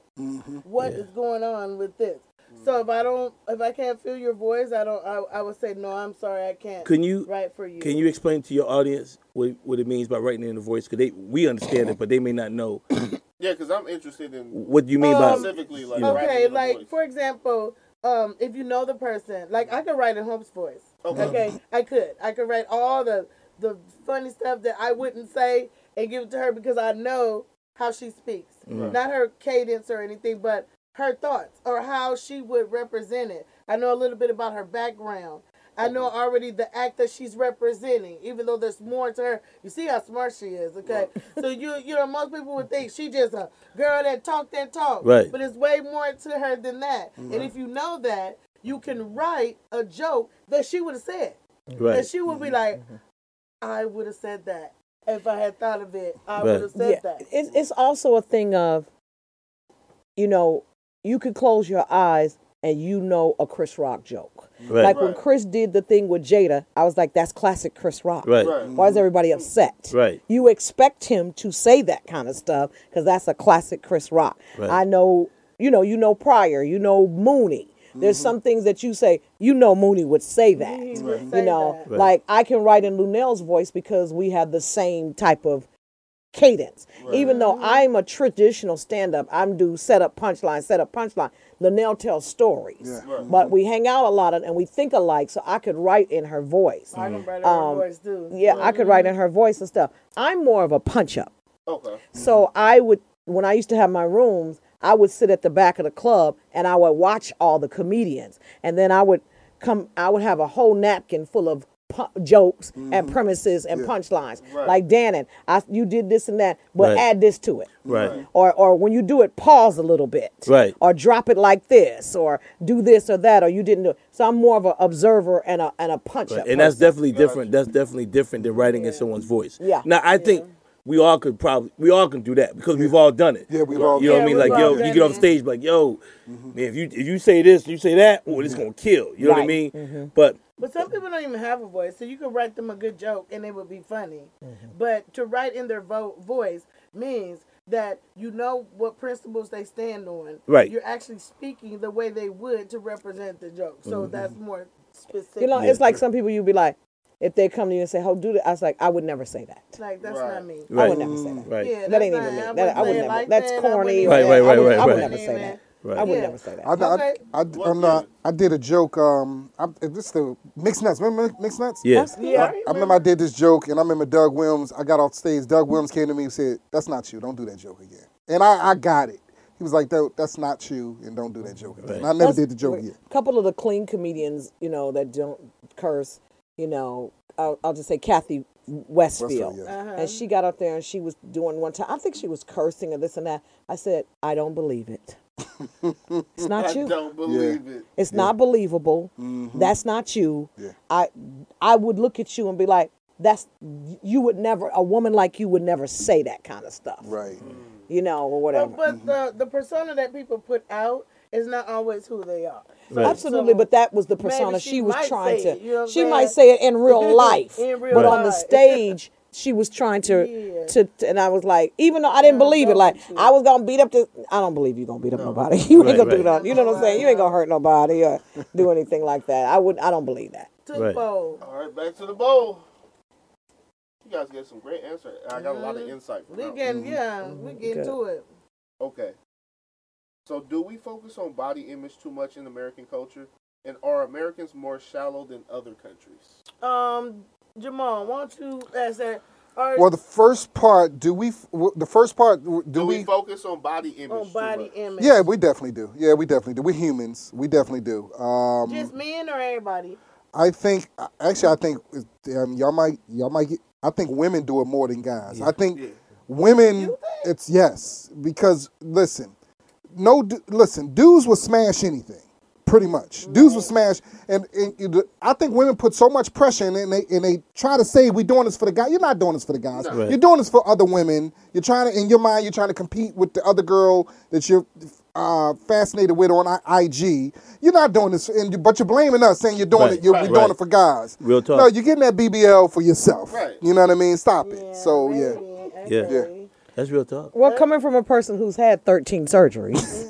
what is Yeah. going on with this?" So if I don't, if I can't feel your voice, I don't. I, I would say no. I'm sorry, I can't. Can you write for you? can you explain to your audience what what it means by writing in the voice? Because they we understand it, but they may not know. Yeah, because I'm interested in What do you mean Um, by specifically like Yeah. writing Okay, in like voice. for example, um, if you know the person, like I could write in Hope's voice. Okay. Okay, I could. I could write all the the funny stuff that I wouldn't say and give it to her because I know how she speaks. Mm-hmm. Not her cadence or anything, but her thoughts or how she would represent it. I know a little bit about her background. I know mm-hmm. already the act that she's representing, even though there's more to her. You see how smart she is, okay? so you you know most people would think she just a girl that talk that talk, Right. But it's way more to her than that. And mm-hmm. if you know that, you can write a joke that she would have said, and she would be like, "I would have said that if I had thought of it. I would have said yeah, that." It's, it's also a thing of, you know, you could close your eyes and you know a Chris Rock joke. Right. Like when Chris did the thing with Jada, I was like, that's classic Chris Rock. Right. Right. Why is everybody upset? Right. You expect him to say that kind of stuff because that's a classic Chris Rock. Right. I know, you know, you know Pryor, you know Mooney. There's Mm-hmm. some things that you say, you know, Mooney would say that. He would You know, that. Right. like I can write in Luenell's voice because we have the same type of cadence. Even though I'm a traditional stand up, I'm do set up punchline, set up punchline. Luenell tells stories. But we hang out a lot and we think alike, so I could write in her voice. I can write her Um, voice too. Yeah, I could write in her voice and stuff. I'm more of a punch up. Okay. So I would, when I used to have my rooms, I would sit at the back of the club and I would watch all the comedians, and then I would come, I would have a whole napkin full of pu- jokes and mm-hmm. premises and punchlines. Right. Like Dannon, I you did this and that, but Right. add this to it. Right. Or, or when you do it, pause a little bit. Right. Or drop it like this, or do this or that, or you didn't do it. So I'm more of an observer and a and a punch up. Right. And that's definitely different. That's definitely different than writing in someone's voice. Yeah. Now I think we all could probably we all can do that because we've all done it. Yeah, we've all You know what I mean? Like yo, you get off stage like yo, man, if you if you say this, you say that, oh, it's gonna kill. You know what I Right. mean? But But some people don't even have a voice, so you could write them a good joke and it would be funny. Mm-hmm. But to write in their vo- voice means that you know what principles they stand on. Right. You're actually speaking the way they would to represent the joke. So Mm-hmm. that's more specific. You know, it's like some people you'd be like, if they come to you and say, "How do that?" I was like, I would never say that. like that's Right. not me. I would never say that. right. Yeah, That that's ain't not- even me. I That, wouldn't I would never. like that's that. Corny. wouldn't Right, right, I right, would, right, I would never say that. Right. I would Yeah. never say that. I, I, Okay. I, What I'm not, did- I did a joke. Um, I, this the mixed nuts. Remember mixed nuts? Yes. Yeah, I, I remember I did this joke, and I remember Doug Williams. I got off stage. Doug Williams came to me and said, "That's not you. Don't do that joke again." And I, I got it. He was like, "That- "That's not you, and don't do that joke again." And I never That's- did the joke again. A couple of the clean comedians, you know, that don't curse, you know, I'll, I'll just say Kathy Westfield. Westfield, yeah. Uh-huh. And she got up there and she was doing one time, I think she was cursing or this and that. I said, I don't believe it. it's not you. I you. don't believe it. It's not believable. Mm-hmm. That's not you. Yeah. I I would look at you and be like, that's you would never a woman like you would never say that kind of stuff. Right. You know, or But, whatever. but mm-hmm. the the persona that people put out is not always who they are. Right. Absolutely, but that was the persona she she, was trying say to. it, you know she I'm might say it in real life, In real but on the stage, she was trying to, Yeah. to, to- And I was like, even though I didn't believe it, like I was gonna beat up the. I don't believe you gonna beat up nobody. You Right, ain't gonna do nothing. You know what I'm saying? You ain't gonna hurt nobody or do anything like that. I would. I don't believe that. Too Right. bold. All right, back to the bowl. You guys get some great answers. I got a lot of mm-hmm. insight from We that. getting mm-hmm. yeah, we getting to it. Okay. So, do we focus on body image too much in American culture? And are Americans more shallow than other countries? Um, Jamal, why don't you ask that? Are, Well, the first part, do we? The first part, do, Do we, we? focus on body image? on too body much? image? yeah, we definitely do. Yeah, we definitely do. We're humans. We definitely do. Um, Just men or everybody? I think actually, I think um, y'all might y'all might get I think women do it more than guys. I think women, it's yes because listen, no, listen, dudes will smash anything, pretty much. Dudes will smash, and, and I think women put so much pressure in and they and they try to say we doing this for the guy. You're not doing this for the guys. Right. You're doing this for other women. You're trying to, in your mind, you're trying to compete with the other girl that you're uh, fascinated with on I- IG. You're not doing this, and you, but you're blaming us, saying you're doing Right, it. You're right. we doing Right. it for guys. Real talk. No, you're getting that BBL for yourself. Right. You know what I mean? Stop it. so yeah. Yeah. Okay. That's real talk. Well, coming from a person who's had 13 surgeries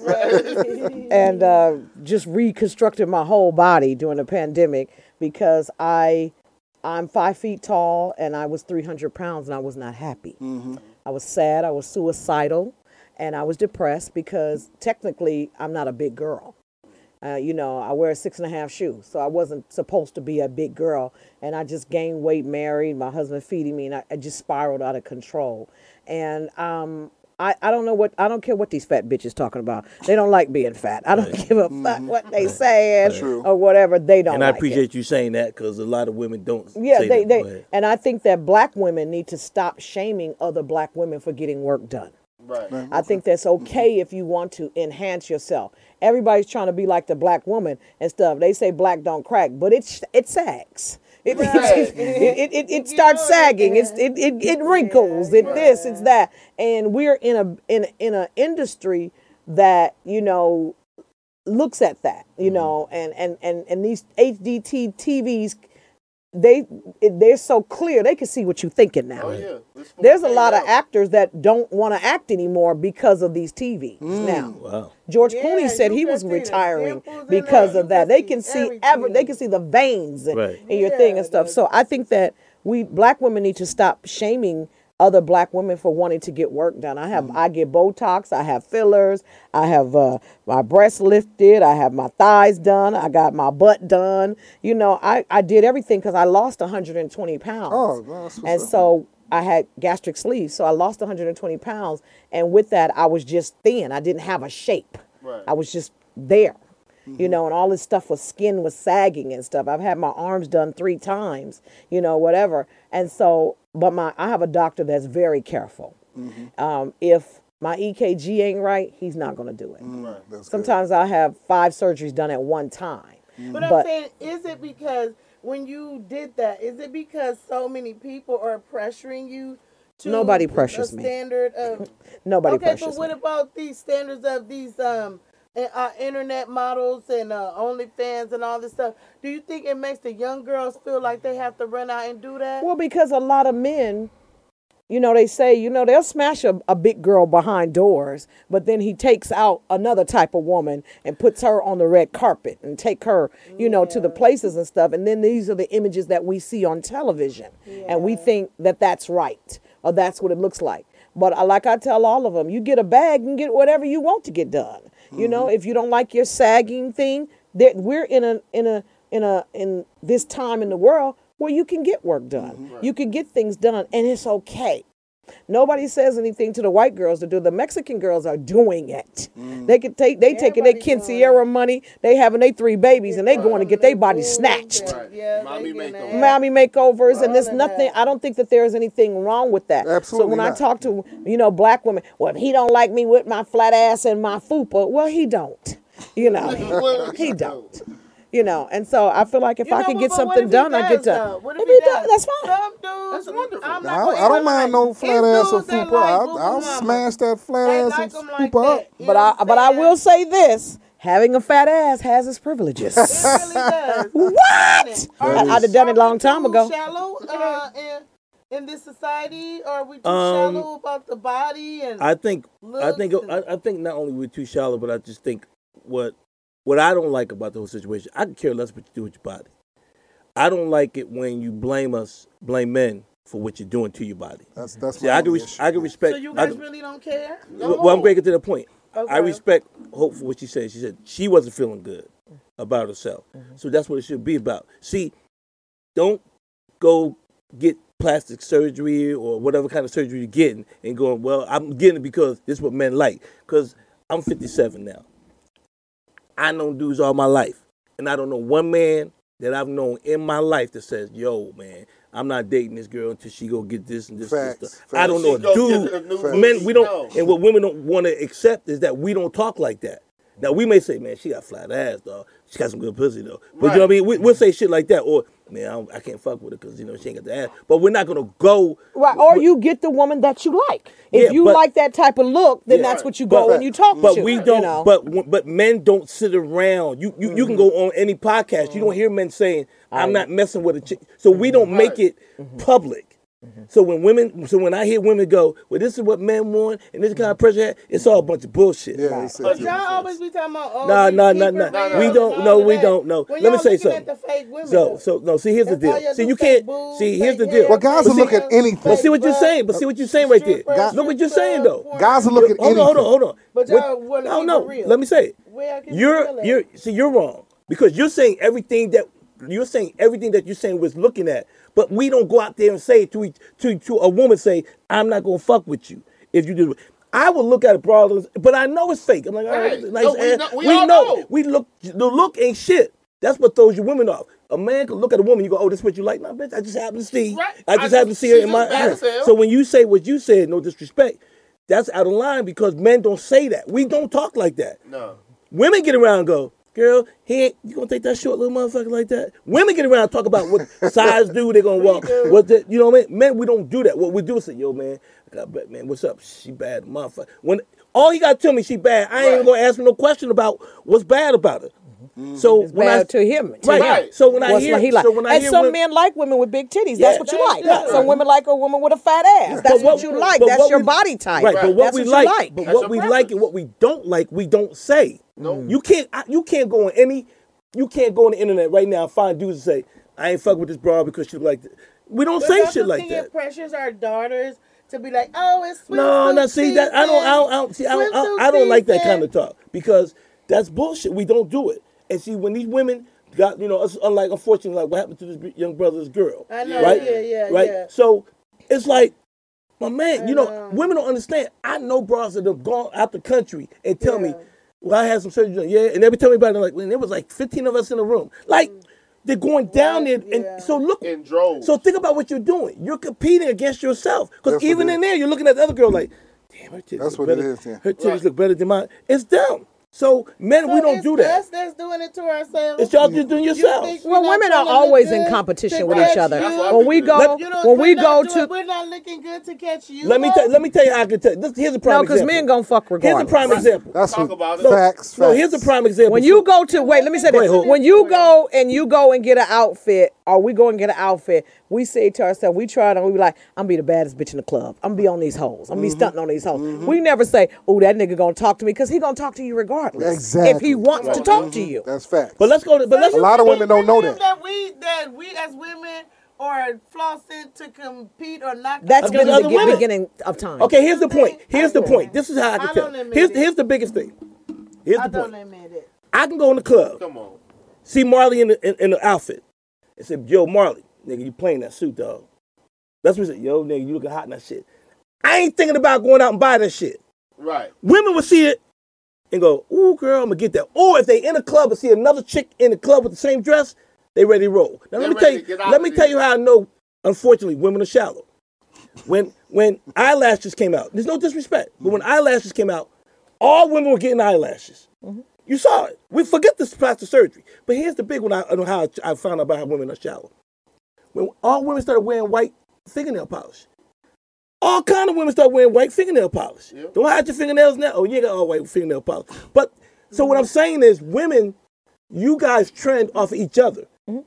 and uh, just reconstructed my whole body during the pandemic because I, I'm five feet tall and I was 300 pounds and I was not happy. I was sad. I was suicidal, and I was depressed because technically I'm not a big girl. Uh, you know, I wear a six and a half shoe, so I wasn't supposed to be a big girl. And I just gained weight, married, my husband feeding me, and I, I just spiraled out of control. And um, I, I don't know what, I don't care what these fat bitches talking about. They don't like being fat. I don't give a fuck what they saying True. or whatever. They don't And I like it. appreciate you saying that because a lot of women don't. Yeah, say they, that. Go they and I think that black women need to stop shaming other black women for getting work done. Right. I think that's okay if you want to enhance yourself. Everybody's trying to be like the black woman and stuff. They say black don't crack, but it's it sags. It, Right. it, it, it, it starts sagging. It's it, it, it wrinkles. It this. It's that. And we're in a in in an industry that you know looks at that. You mm-hmm. know, and and and and these HDT TVs, they they're so clear. They can see what you're thinking now. Oh yeah. There's a fool lot of actors that don't want to act anymore because of these TVs now. Wow. George Yeah, Clooney said he was retiring because of that. They can see everything. ever they can see the veins in, Right. in your thing and stuff. So I think that we black women need to stop shaming other black women for wanting to get work done. I have I get Botox, I have fillers, I have uh, my breasts lifted, I have my thighs done, I got my butt done. You know, I, I did everything because I lost 120 pounds. Oh, that's and up. so I had gastric sleeve, so I lost 120 pounds, and with that, I was just thin. I didn't have a shape. Right. I was just there, you know, and all this stuff was skin was sagging and stuff. I've had my arms done three times, you know, whatever. And so, but my I have a doctor that's very careful. Um, if my EKG ain't right, he's not going to do it. Right. That's good. Sometimes I have five surgeries done at one time. But I'm saying, is it because when you did that, is it because so many people are pressuring you to Nobody a pressures me. standard of Nobody okay, pressures but what me. about these standards of these um uh, uh, internet models and uh, OnlyFans and all this stuff? Do you think it makes the young girls feel like they have to run out and do that? Well, because a lot of men, you know, they say, you know, they'll smash a, a big girl behind doors, but then he takes out another type of woman and puts her on the red carpet and take her, you know, to the places and stuff. And then these are the images that we see on television. And we think that that's right or that's what it looks like. But uh, like I tell all of them, you get a bag and get whatever you want to get done. You know, mm-hmm. if you don't like your sagging thing, that we're in a in a in a in this time in the world where you can get work done. Mm-hmm. You can get things done and it's okay. Nobody says anything to the white girls to do. The Mexican girls are doing it. Mm. They can take they taking their Everybody doing quinceañera money. They having their three babies and they going to get their body snatched. Right. Yeah, Mommy they getting makeover. that. Mommy makeovers and there's nothing. I don't think that there is anything wrong with that. Absolutely So when I talk to you know black women, well, if he don't like me with my flat ass and my fupa, well, he don't. You know, he don't. You know, and so I feel like if You I know, can get but what something if he done, I get does, done. What if if he he does, does? that's fine. Some dudes, That's wonderful. I'm I not don't, I don't mind lie. no It's flat ass or dudes that fupa. like I'll, boo-boo I'll smash that flat They ass like and 'em like fupa up. But I but I will say this: having a fat ass has its privileges. It really does. what? I- we- I'd have done it a long time ago. Shallow uh, in, in this society, or are we too Um, shallow about the body and I think I think Looks I, I think not only we're too shallow, but I just think what what I don't like about the whole situation. I could care less what you do with your body. I don't like it when you blame us, blame men for what you're doing to your body. That's that's See, I can only res- I can respect. so you I guys can- really don't care? well, well, I'm breaking to the point. I respect Hope for what she said. She said she wasn't feeling good about herself. Mm-hmm. So that's what it should be about. See, don't go get plastic surgery or whatever kind of surgery you're getting and going, well, I'm getting it because this is what men like. Because I'm 57 now. I know dudes all my life. And I don't know one man that I've known in my life that says, yo, man, I'm not dating this girl until she go get this and this. Facts, and stuff. facts. I don't know She a dude. Men, we don't, No. and what women don't want to accept is that we don't talk like that. Now we may say, man, she got flat ass, dog. She got some good pussy though. But you know what I mean? We, we'll say shit like that, or man, I, don't, I can't fuck with her because you know she ain't got the ass. But we're not gonna go. Right, or you get the woman that you like. If Yeah, you but- like that type of look, then Yeah. that's what you go But- and you talk But to. we don't. know? But but men don't sit around. You you, you can go mm-hmm. on any podcast. You don't mm-hmm. hear men saying, "I'm not messing with a chick." So we don't mm-hmm. make Right. it public. Mm-hmm. So when women, so when I hear women go, "Well, this is what men want, and this kind of pressure," it's all a bunch of bullshit. Yeah, he said But y'all always be talking about oh, Nah, these nah, nah, keeper nah. We don't. all No, we don't. No. When Let me say looking something. At the fake women, So so no. See, here's the deal. See, you can't. boobs, See, here's the deal. Well, guys fake will look at anything. But see what you're saying. But see what you're saying right there. strippers, Look what you're saying though. Guys will look at Hold on, hold on, hold on. But What- y'all wanna no, keep no. Let me say it. You You're you're see you're wrong because you're saying everything that you're saying everything that you're saying was looking at, but we don't go out there and say to each, to to a woman say I'm not gonna fuck with you if you do. I will look at a brothers, but I know it's fake. I'm like, all right, Right. nice No, we ass. know- we all know. We look. The look ain't shit. That's what throws you women off. A man can look at a woman, you go, "Oh, this is what you like." No, bitch, I just happen to see. Right. I just I happen to see her in my just eyes. So when you say what you said, no disrespect, that's out of line because men don't say that. We don't talk like that. No. Women get around and go, girl, he ain't, you gonna take that short little motherfucker like that? Women get around and talk about what size dude they gonna walk. What the, you know what I mean? Men, we don't do that. What we do is say, yo, man, I got bet, man, what's up? She bad, motherfucker. When all he got to tell me she bad, I ain't even gonna ask him no question about what's bad about her. Mm-hmm. So it's when I bad to him. To right, him. Right. So when I hear, like he like. so when I and hear some women- men like women with big titties. Yeah, That's what you that's- like. yeah. Some women like a woman with a fat ass. That's But what, you like. That's what your we- body type. Right, but what That's we what like, like. but That's what we preference. like and what we don't like, we don't say. No. You can't. I, you can't go on any. You can't go on the internet right now and find dudes and say, "I ain't fuck with this broad because she like." This. We don't But say don't shit like think that. It pressures our daughters to be like, oh, it's swimsuit No, no. See that I don't. I don't. See, I I don't, I don't like that kind of talk because that's bullshit. We don't do it. And see, when these women got, you know, it's unlike unfortunately, like what happened to this young brother's girl, I know, right? yeah, yeah, right. yeah. So it's like, my man, you know, know. women don't understand. I know bras that have gone out the country and tell me, Yeah. well, I had some surgery. done." Yeah, and they would tell me about it. Like when there was like fifteen of us in the room, like. Mm. They're going down there, and yeah. so look. In droves. So think about what you're doing. You're competing against yourself. Because even in there, you're looking at the other girl like, damn, her titties That's look what it better. is, yeah. Her titties Right. look better than mine. It's them. So men, we don't do that. Us that's doing it to ourselves. It's y'all just doing You yourself. think Well, women are always in competition with each other. you? That's what I When we go, is. You know, when we're we go doing- to we're not looking good to catch you. Let me up. tell. Let me tell you how I can tell. This, here's a prime example. no, because men gonna fuck regardless. Here's a prime example. That's Talk what, about it. facts, facts. No, here's a prime example. When you go to wait, let me say this. hold- When you go and you go and get an outfit, or we go and get an outfit, we say to ourselves, we try it on. We be like, I'm be the baddest bitch in the club. I'm be on these hoes. I'm Mm-hmm. be stunting on these hoes. We never say, oh, that nigga gonna talk to me because he gonna talk to you regardless. Exactly. If he wants to talk to you. That's fact. But let's go. To, but let's. A lot of women don't know that. that we that we as women are flossing to compete or not. That's Against been the be- women. beginning of time. Okay, here's the point. Here's the point. This is how I I can tell. don't Here's it. here's the biggest thing. Here's I the don't point. admit it. I can go in the club. Come on. see Marley in the in, in the outfit and say, "Yo, Marley, nigga, you playing that suit, dog?" That's what he said. Yo, nigga, you looking hot in that shit. I ain't thinking about going out and buy that shit. Right. Women would see it and go, "Ooh, girl, I'm gonna get that." Or if they in a club and see another chick in the club with the same dress, they ready to roll. Now let me tell you. to get out Let me tell you how I know. Unfortunately, women are shallow. When when eyelashes came out, there's no disrespect, but when eyelashes came out, all women were getting eyelashes. Mm-hmm. You saw it. We forget this plastic surgery. But here's the big one. I, I know how I found out about how women are shallow. When all women started wearing white fingernail polish, all kind of women start wearing white fingernail polish. Yep. Don't hide your fingernails now. Oh, you ain't got all white fingernail polish. But so what I'm mm-hmm. saying is, women, you guys trend off of each other. Mm-hmm.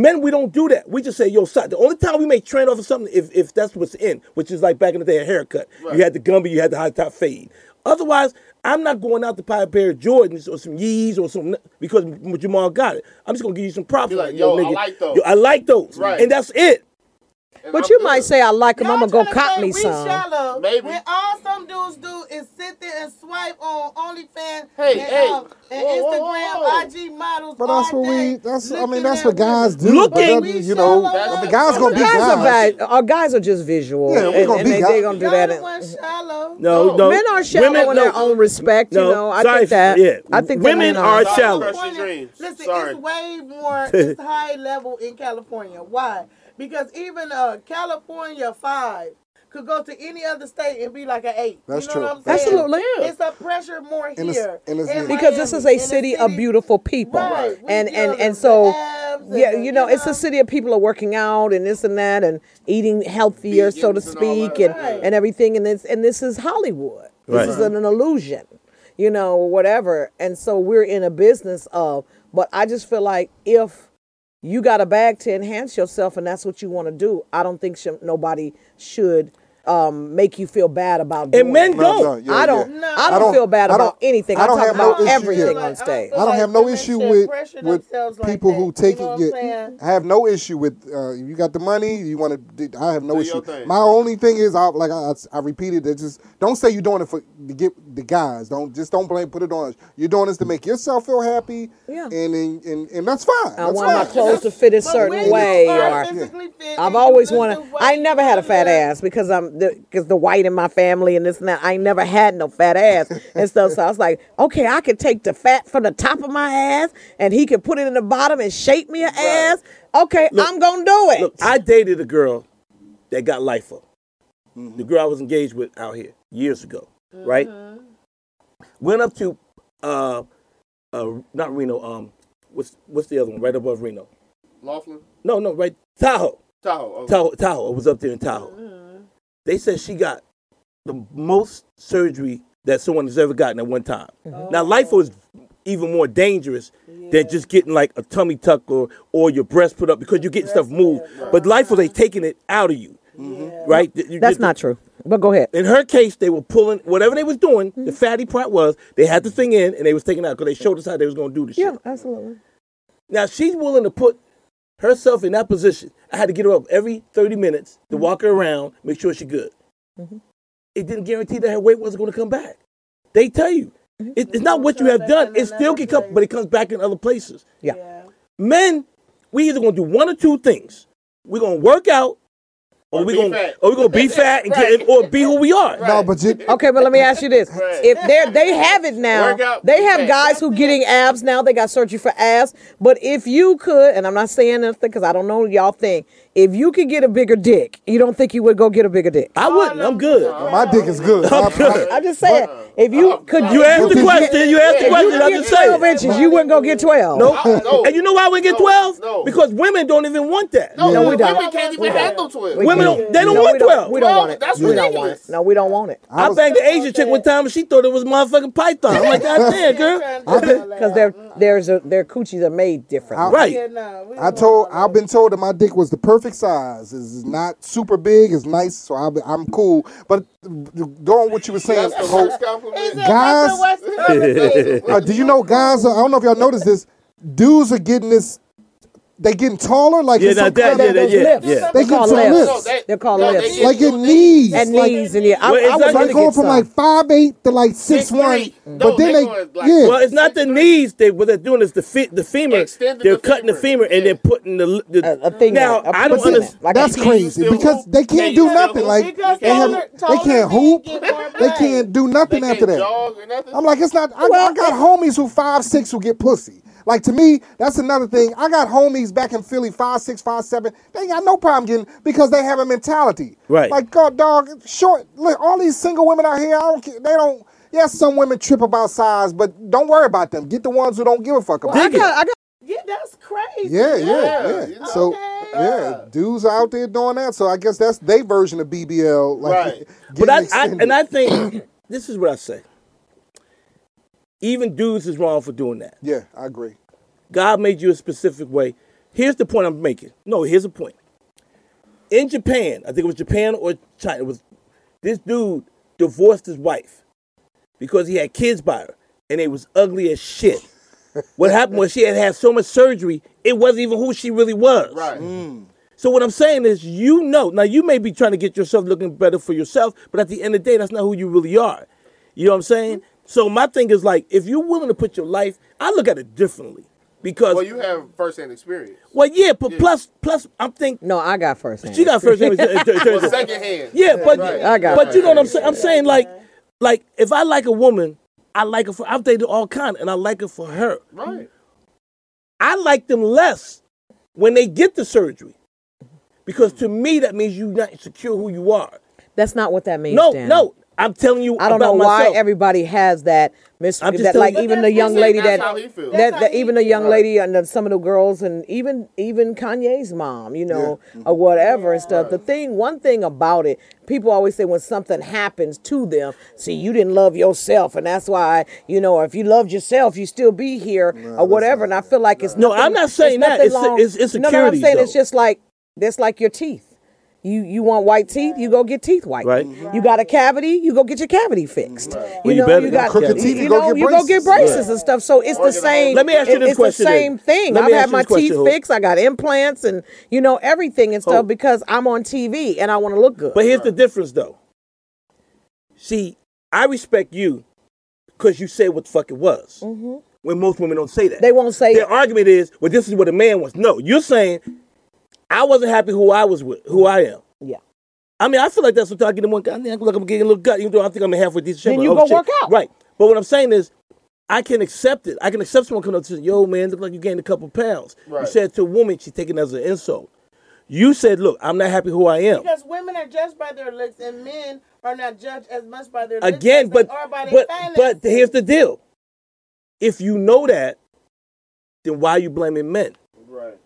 Men, we don't do that. We just say, yo, son. The only time we may trend off of something if, if that's what's in, which is like back in the day, a haircut. Right. You had the Gumby, you had the high top fade. Otherwise, I'm not going out to buy a pair of Jordans or some Yeezys or some because Jamal got it. I'm just gonna give you some props. Be like, yo, I like those. Yo, I like those. Right. And that's it. And But you good. might say, I like him. I'm gonna go cop me some. Shallow, Maybe. When all some dudes do is sit there and swipe on OnlyFans Hey, and, hey. um, and Whoa, whoa, Instagram whoa. IG models. But that's what we. That's. I mean, that's what guys do. Looking. But you know, shallow. the guys gonna be Guys are guys. bad. Our guys are just visual. Yeah, we and, gonna and be they, guys. they gonna do that. in- shallow. No, No. no. Men are shallow Women- in no. their own respect. No, you know, I sorry, think that. yeah. I think Women are shallow. Crush your California- dreams. Listen, it's way more. It's high level in California. Why? Because even uh, California five could go to any other state and be like an eight. That's you know true. What I'm saying? Absolutely. It's a pressure more And it's- here. and it's- in because this is a in the city of beautiful people Right. We and and and so abs and yeah the- you know it's a city of people are working out and this and that and eating healthier so to Vegans and speak and Right. and everything and this and this is hollywood Right. this is an, an illusion you know whatever and so we're in a business of but i just feel like if you got a bag to enhance yourself and that's what you want to do. I don't think sh- nobody should um, make you feel bad about doing And men it. Don't. no, yeah, I don't. yeah. No. I I don't don't- feel bad about don't- anything. I I don't talk have no about issue- everything yeah. on stage. I don't have no issue with with people who take it. You Yeah, I have no issue with uh, you got the money. You want to. I have no Do issue. My only thing is, I like I, I repeated it. Just don't say you're doing it for to get the guys. Don't just don't blame. Put it on. us. You're doing this to make yourself feel happy. Yeah. And and and, and that's fine. I That's want my clothes to fit a certain way, or I've always wanted. I never had a fat ass because I'm because the, white in my family and this and that. I never had no fat ass and stuff. So I was like, okay, I could take the fat from the top of my ass and he could put it in the bottom and shape me an ass. Okay, I'm gonna do it. Look, I dated a girl that got lifer. The girl I was engaged with out here years ago, right? Went up to, uh, uh, not Reno. Um, what's what's the other one right above Reno? Laughlin? No, no, right Tahoe. Tahoe. Okay. Tahoe, Tahoe. It was up there in Tahoe. They said she got the most surgery that someone has ever gotten at one time. Mm-hmm. Now, life was even more dangerous than just getting like a tummy tuck or or your breast put up because you're getting stuff moved. But life was like taking it out of you, mm-hmm. right? You That's just- not true. But go ahead. In her case, they were pulling whatever they was doing. The mm-hmm. fatty part was they had the thing in and they was taking it out because they showed us how they was going to do the shit. Yeah, absolutely. Now she's willing to put herself in that position. I had to get her up every 30 minutes to mm-hmm. walk her around, make sure she's good. Mm-hmm. It didn't guarantee that her weight wasn't going to come back. They tell you. Mm-hmm. It- it's not what you have done. It still can come, but it comes back in other places. Yeah. Men, we either going to do one or two things. We're going to work out, or, Or we be going fat. or we going to be fat and Right. get, or be who we are. No, but you, Okay, but let me ask you this: Right. If they they have it now, out, they have fat. guys who getting abs now. They got surgery for abs. But if you could, and I'm not saying nothing because I don't know what y'all think. If you could get a bigger dick, you don't think you would go get a bigger dick? I wouldn't. I'm good. my dick is good. I- I- I'm just saying. If you could, You asked the If question. You asked the question. I'm get just 12 saying. inches, you wouldn't go get 12. Nope. No. And you know why we get 12? No. Because women don't even want that. No, No, we don't. Women can't even handle 12. Women don't. They don't No, want we don't, 12. we don't Well, want it. that's what we don't want ridiculous. it. No, we don't want it. I, was- banged the Asian chick one time and she thought it was motherfucking Python. I'm like, God damn, girl. Because their there's a, their coochies are made different. Right. Yeah, no, I told I've been told that my dick was the perfect size. It's not super big. It's nice, so I, I'm cool. But going what you were saying, That's the Hope. Guys- uh, do you know guys? Are, I don't know if y'all noticed this. Dudes are getting this. They getting taller. Like Yeah, it's now some that, kind yeah, of- that, yeah, lips. yeah. They They're get called some lips. lips. they- They're called no, they lips. like two in knees. And like, knees and yeah, I, Well, I was. Like gonna going get from some. like five eight to like six one, 6'3". but No, then they they, going like- yeah. Well, it's not the knees. They what they're doing is the fe- the femur. Extending they're the cutting the femur. femur and Yeah. then putting the, the A- a thing Now like- a I don't pussy understand. like That's crazy because they can't do nothing. Like they, have, taller- they can't hoop. They can't do nothing after that. jog or nothing. I'm like, it's not. I, I got homies who five six who get pussy. Like to me, that's another thing. I got homies back in Philly, five six, five seven. They ain't got no problem getting because they have a mentality. Right. Like God, dog, short. Look, all these single women out here, I don't. care. They don't. Yes, some women trip about size, but don't worry about them. Get the ones who don't give a fuck about. I it. got, I got, Yeah, that's crazy. Yeah, yeah, Yeah, yeah. you know. So, Okay. yeah, dudes are out there doing that. So I guess that's their version of BBL. Like, Right. But I, I and I think this is what I say. Even dudes is wrong for doing that. yeah, I agree. God made you a specific way. Here's the point I'm making. No, here's the point. In Japan, I think it was Japan or China, it was this dude divorced his wife because he had kids by her and they was ugly as shit. what happened was she had had so much surgery, it wasn't even who she really was. Right. Mm. So what I'm saying is, you know, now you may be trying to get yourself looking better for yourself, but at the end of the day, that's not who you really are. You know what I'm saying? So my thing is like, if you're willing to put your life, I look at it differently because, Well, well, you have first-hand experience. Well, yeah, but plus, plus, I'm thinking no, I got first. she got first name. Well, second hand. yeah, but Right. I got but you know what I'm saying? I'm saying like, like if I like a woman, I like her for. I've dated all kind, and I like her for her. Right. I like them less when they get the surgery Because to me, that means you're not secure who you are. That's not what that means. No, Dan. no. I'm telling you I don't about know why myself. everybody has that mis- I'm just that like you- even the young lady that how he feels. that, that even the young Right. lady and the, some of the girls and even even Kanye's mom, you know, or whatever and stuff. The thing, one thing about it, people always say when something happens to them, see, you didn't love yourself, and that's why you know if you loved yourself, you still be here or whatever. And I feel like it's No, nothing- I'm not saying it's that. nothing It's- long- it's- it's no, no, I'm insecurities, saying it's just like that's like your teeth. You you want white teeth, you go get teeth white. Right. You got a cavity, you go get your cavity fixed. Well, You you know, better you got crooked teeth, you you go know, get you go get braces. braces and stuff. So it's the same. Let me ask you this it's question the then. same thing. Let I've had you my question, teeth fixed. I got implants and you know everything and stuff because I'm on TV and I want to look good. But here's the difference, though. See, I respect you because you said what the fuck it was. When most women don't say that. Mm-hmm. They won't say Their it. argument is, well, this is what a man wants. No, you're saying, I wasn't happy who I was with, who I am. yeah. I mean, I feel like that's what I get in one guy. I think I'm getting a little gut, even though I think I'm a halfway decent shape. Then but, you oh, go shit. work out. Right. But what I'm saying is, I can accept it. I can accept someone coming up to say, yo, man, look like you gained a couple pounds. You said to a woman, she's taking it as an insult. You said, look, I'm not happy who I am. Because women are judged by their looks, and men are not judged as much by their looks Again, as but by their but but here's the deal. If you know that, then why are you blaming men? Right.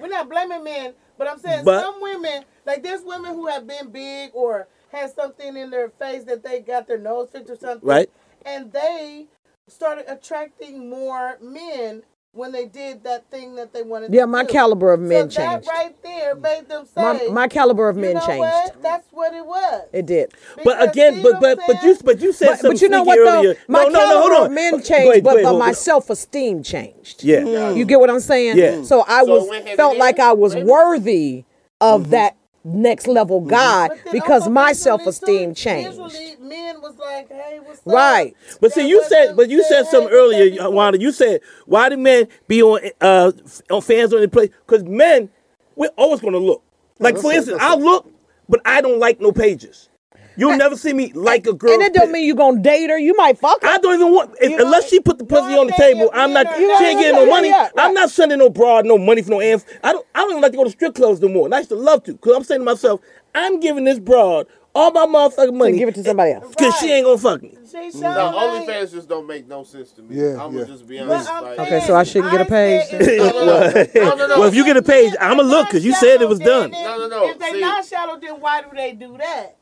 We're not blaming men, but I'm saying But- some women, like there's women who have been big or had something in their face that they got their nose fixed or something, Right. And they started attracting more men when they did that thing that they wanted. Yeah, to my do. caliber of men so changed. That right there made them say, My my caliber of you men know changed. What? That's what it was. It did. But again, but but but you but you said But, something but you know sneaky what though? earlier. My no, no, no, caliber hold on. of men changed, ahead, go but, ahead, but hold my self esteem changed. Yeah. You get what I'm saying? Yeah. So I So was it went hand felt like I was worthy of Mm-hmm. that next level God But then because my self esteem changed. Men was like, "Hey, what's up?" Right. But see, you said, but you said said, something "Hey, earlier, before?" Wanda. You said, why do men be on uh on fans on the play? Because men, we're always going to look. Like that's for instance, I'll look, but I don't like no pages. You'll never see me like a girl. and it don't mean you gonna date her. You might fuck her. I don't even want if, You know, unless she put the pussy no, on the table. I'm not. She ain't getting no money. yeah, right. I'm not sending no broad no money for no amp. I don't. I don't even like to go to strip clubs no more. And I used to love to because I'm saying to myself, I'm giving this broad all my motherfucking money. give it to somebody else. because she ain't gonna fuck me. She showed No, me. OnlyFans just don't make no sense to me. Yeah, I'm yeah. gonna just be honest. Like, Okay, so I shouldn't get a page then? if- No, no, no. No, no, no. Well, if you get a page, I'ma look, because you said it was done. No, no, no. If they See- not shallow, then why do they do that?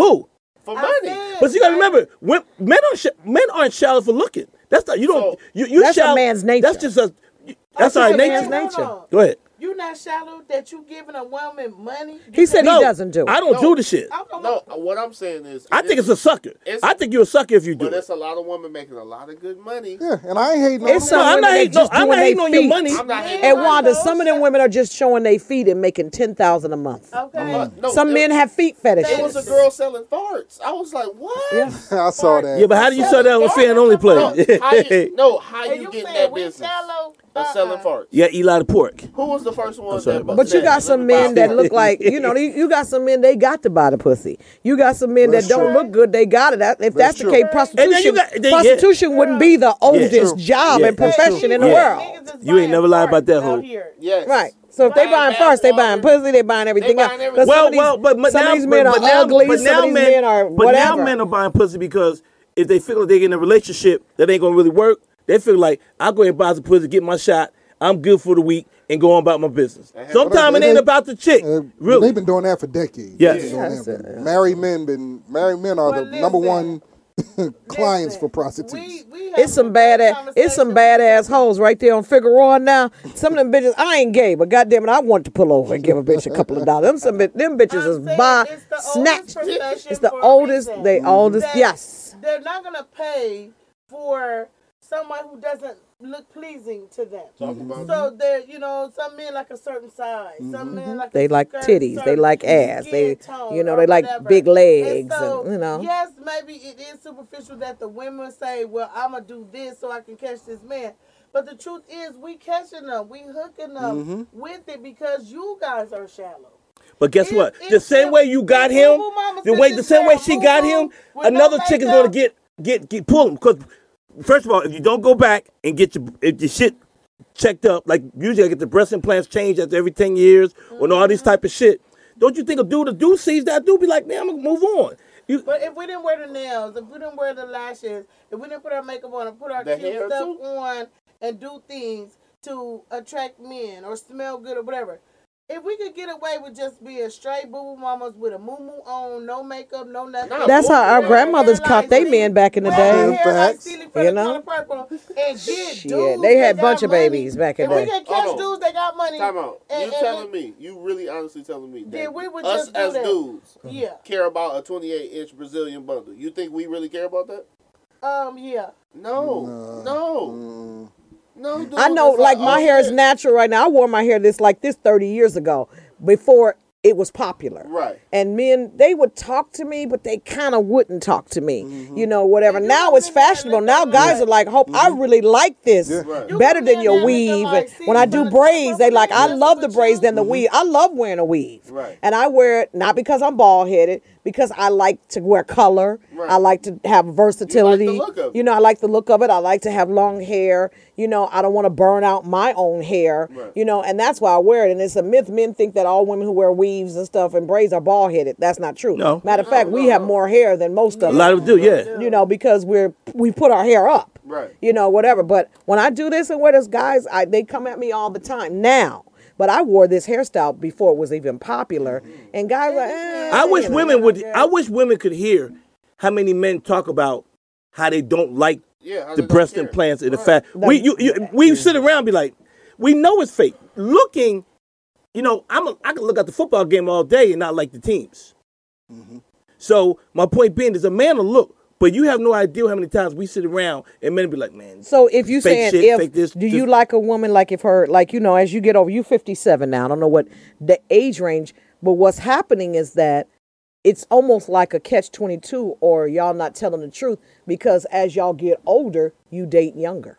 Who? for I money. said- But you gotta remember, when, men aren't sh- men aren't shallow for looking. That's not you don't So- you you That's a man's nature. That's just a that's just our a man's nature. nature. Go ahead. You not shallow that you giving a woman money? He said No, he doesn't do. it. I don't No. do the shit. No, what I'm saying is, I think it's a sucker. It's- I think you're a sucker if you do But it. there's a lot of women making a lot of good money. Yeah, and I ain't hating on It's them. No, I'm women not they hating. No, just I'm not doing hating they on your money. I'm not hating And Wanda, those some of them women are just showing their feet and making ten thousand a month. Okay. Uh, no, Some men have feet fetishes. It was a girl selling farts. I was like, what? Yeah. I saw that. Yeah, but how do you sell that on fan only play? No, how you, no, how And you, you get saying that we business shallow? Of uh-uh. selling Uh-uh. farts? yeah, Eli the pork. Who was the first one? sorry that about But you got some men that look like you know. You you got some men they got to buy the pussy. You got some men That's that don't true. look good. They got it. That- If that's, That's the true. case, And prostitution then you got- then- yeah. prostitution wouldn't be the oldest true. job Yeah, and that's profession true. in the Yeah. world. You ain't never lied about that, hoe. Yes. Right. So if they Buying buying first, they bathwater. buying pussy, they buying everything buying else. everything. 'Cause some Well, of these- well, but, but some now, of these men but, are but now, ugly. but some now of these men, men are but whatever. now men are buying pussy because if they feel like they get in a relationship that ain't gonna really work, they feel like I'll go ahead and buy some pussy, get my shot. I'm good for the week and go on about my business. Sometimes it They- ain't about the chick, Uh, really. They've been doing that for decades. Yes. They've Yes, that. uh, Married men been married men are Well, the number one clients for prostitutes. We, we It's some bad ass, it's some badass hoes right there on Figueroa now. Some of them bitches, I ain't gay, but goddamn it, I want to pull over and give a bitch a couple of dollars. Them some them bitches is buy snatch. It's the oldest, they oldest, yes. They're not gonna pay for someone who doesn't look pleasing to them. Talk about So they're, you know, some men like a certain size. Some men like They a like certain- titties, they like ass, they- you know, they like whatever. big legs so, and, you know. Yes, maybe it is superficial that the women say, "Well, I'm gonna do this so I can catch this man." But the truth is, we catching them, we hooking them Mm-hmm. with it because you guys are shallow. But guess If- what? if- The same if- way you got him, Boo Boo Mama the way the same way she got him, another chick is gonna get get get pull him because first of all, if you don't go back and get your if your shit checked up, like usually I get the breast implants changed after every ten years and all Mm-hmm. this type of shit. don't you think a dude a dude sees that dude be like, man, I'm gonna move on. You, But if we didn't wear the nails, if we didn't wear the lashes, if we didn't put our makeup on and put our The cute stuff too? on and do things to attract men or smell good or whatever, if we could get away with just being straight boo boo mamas with a moo moo on, no makeup, no nothing. Nah, That's how our grandmothers hair caught like they men back in the wear day. hair like Facts. Celie from You the know? Color Purple and get Shit, dudes they had got bunch of money. babies back in If the we day. can catch Hold on. dudes that got money, Time out. and- you and- telling me? You really honestly telling me that Then we would us just do as that. dudes yeah, care about a 28 inch Brazilian bundle? You think we really care about that? um, yeah. No, no, Mm. No. dude, I know, like my hair is natural right now. I wore my hair this like this 30 years ago before it was popular. Right. And men, they would talk to me, but they kind of wouldn't talk to me. Mm-hmm. You know, whatever. You Now it's in there and fashionable. Now like- guys are like, "Hope I really like this Right. Better than your weave." like, And see, when I do braids, they like, "I love the braids you. than the weave." I love wearing a weave. Right. And I wear it not because I'm bald headed, because I like to wear color. Right. I like to have versatility. look of it. You know, I like the look of it. I like to have long hair. You know, I don't want to burn out my own hair. Right. You know, and that's why I wear it. And it's a myth. Men think that all women who wear weaves and stuff and braids are bald headed. That's not true. No. Matter of fact, we have more hair than most of us. a them. lot of them do, yeah. You know, because we're we put our hair up. Right. You know, whatever. But when I do this and wear this, guys, I, they come at me all the time now. But I wore this hairstyle before it was even popular, and guys are. Eh, I wish know. women would. I wish women could hear how many men talk about how they don't like Yeah, the breast implants and the Right. fat. We you, you we sit around and be like, we know it's fake. Looking, you know, I'm a, I can look at the football game all day and not like the teams. So my point being is a man will look, but you have no idea how many times we sit around and men be like, man, So if you Fake saying shit, if fake this, do you like a woman like if her like you know as you get over you 57 now I don't know what the age range but what's happening is that it's almost like a catch 22 or y'all not telling the truth because as y'all get older you date younger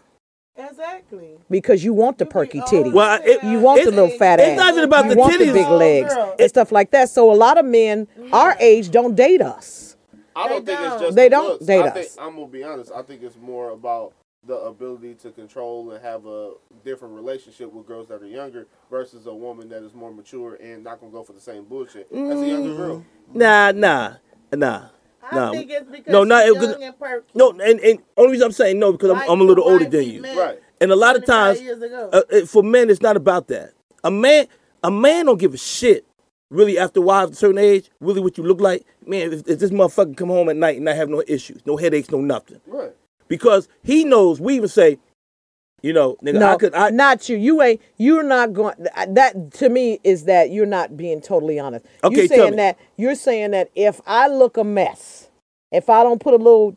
Exactly. because you want the You perky old titty. Well, it- you want the it's- little fat it's ass. not even about you the want the titties. big Oh, legs girl. and stuff like that. So a lot of men our mm-hmm. age don't date us. I don't They think it's don't. just They the don't looks. date I us. Think, I'm gonna be honest. I think it's more about the ability to control and have a different relationship with girls that are younger versus a woman that is more mature and not gonna go for the same bullshit as a younger girl. nah, nah, nah, I nah. think it's because no, not young and perky. No, and, and only reason I'm saying no because I'm, I'm a little older than you. met Right. And a lot of times, years ago. uh, for men, it's not about that. A man, a man don't give a shit. Really, after a while, at a certain age, really what you look like, man. If, if this motherfucker come home at night and I have no issues, no headaches, no nothing, Right. because he knows. We even say, you know, nigga, No, I could, I not you. You ain't. You're not going. That to me is that you're not being totally honest. Okay, you're tell saying me. that you're saying that if I look a mess, if I don't put a little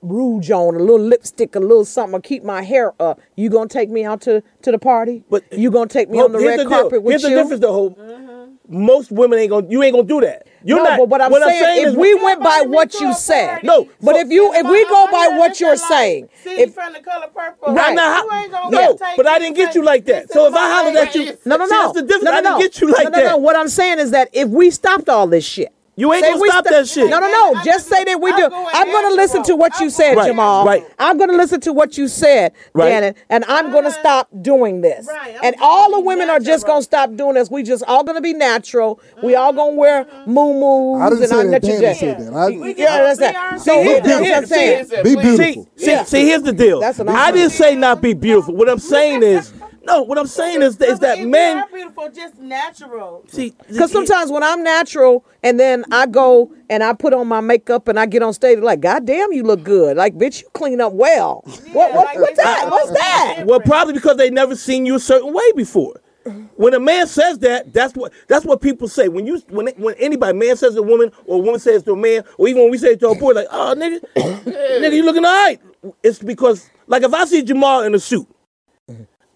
rouge on, a little lipstick, a little something, or keep my hair up, you gonna take me out to to the party? But- you gonna take me Well, on the red the deal. carpet with Here's you? the difference, though. Hope. Mm-hmm. Most women ain't gonna. You ain't gonna do that. You're no, not. but what I'm saying, is if we went by what you said. No, but so- if you if we go by what you're saying, if from the color purple, Right. I'm not. you ain't gonna no, take but I didn't get you like that. So if I hollered at you, no, no, no, that's the difference. no, no, I didn't get you like no, no, that. no. What I'm saying is that if we stopped all this shit, You ain't say gonna stop sto- that shit. No, no, I no. just- Just say that we I'm do. going I'm going to listen to what you said, going Jamal. Right. I'm going to listen to what you said, Right. Janet, and I'm going to Uh-huh. stop doing this. Right, I'm And all the be women are just going to stop doing this. We just all going to be natural. We all going to wear moo I didn't and say our that. natural Danny said that. I, Yeah, that's be that. So See, here- here- that's what I'm saying. Said, Be beautiful. See, see, see, here's the deal. I'm I saying. didn't say not be beautiful. What I'm saying is, no. What I'm saying is, is that if we men. are beautiful, just natural. See, Because sometimes when I'm natural and then I go and I put on my makeup and I get on stage, like, God damn, you look good. Like, bitch, you clean up well. what, what, like what's that? What's that? Well, probably because they never seen you a certain way before. When a man says that, that's what that's what people say. When you when when anybody man says to a woman or a woman says to a man, or even when we say it to a boy, like, oh nigga, nigga, you looking all right. It's because like if I see Jamal in a suit,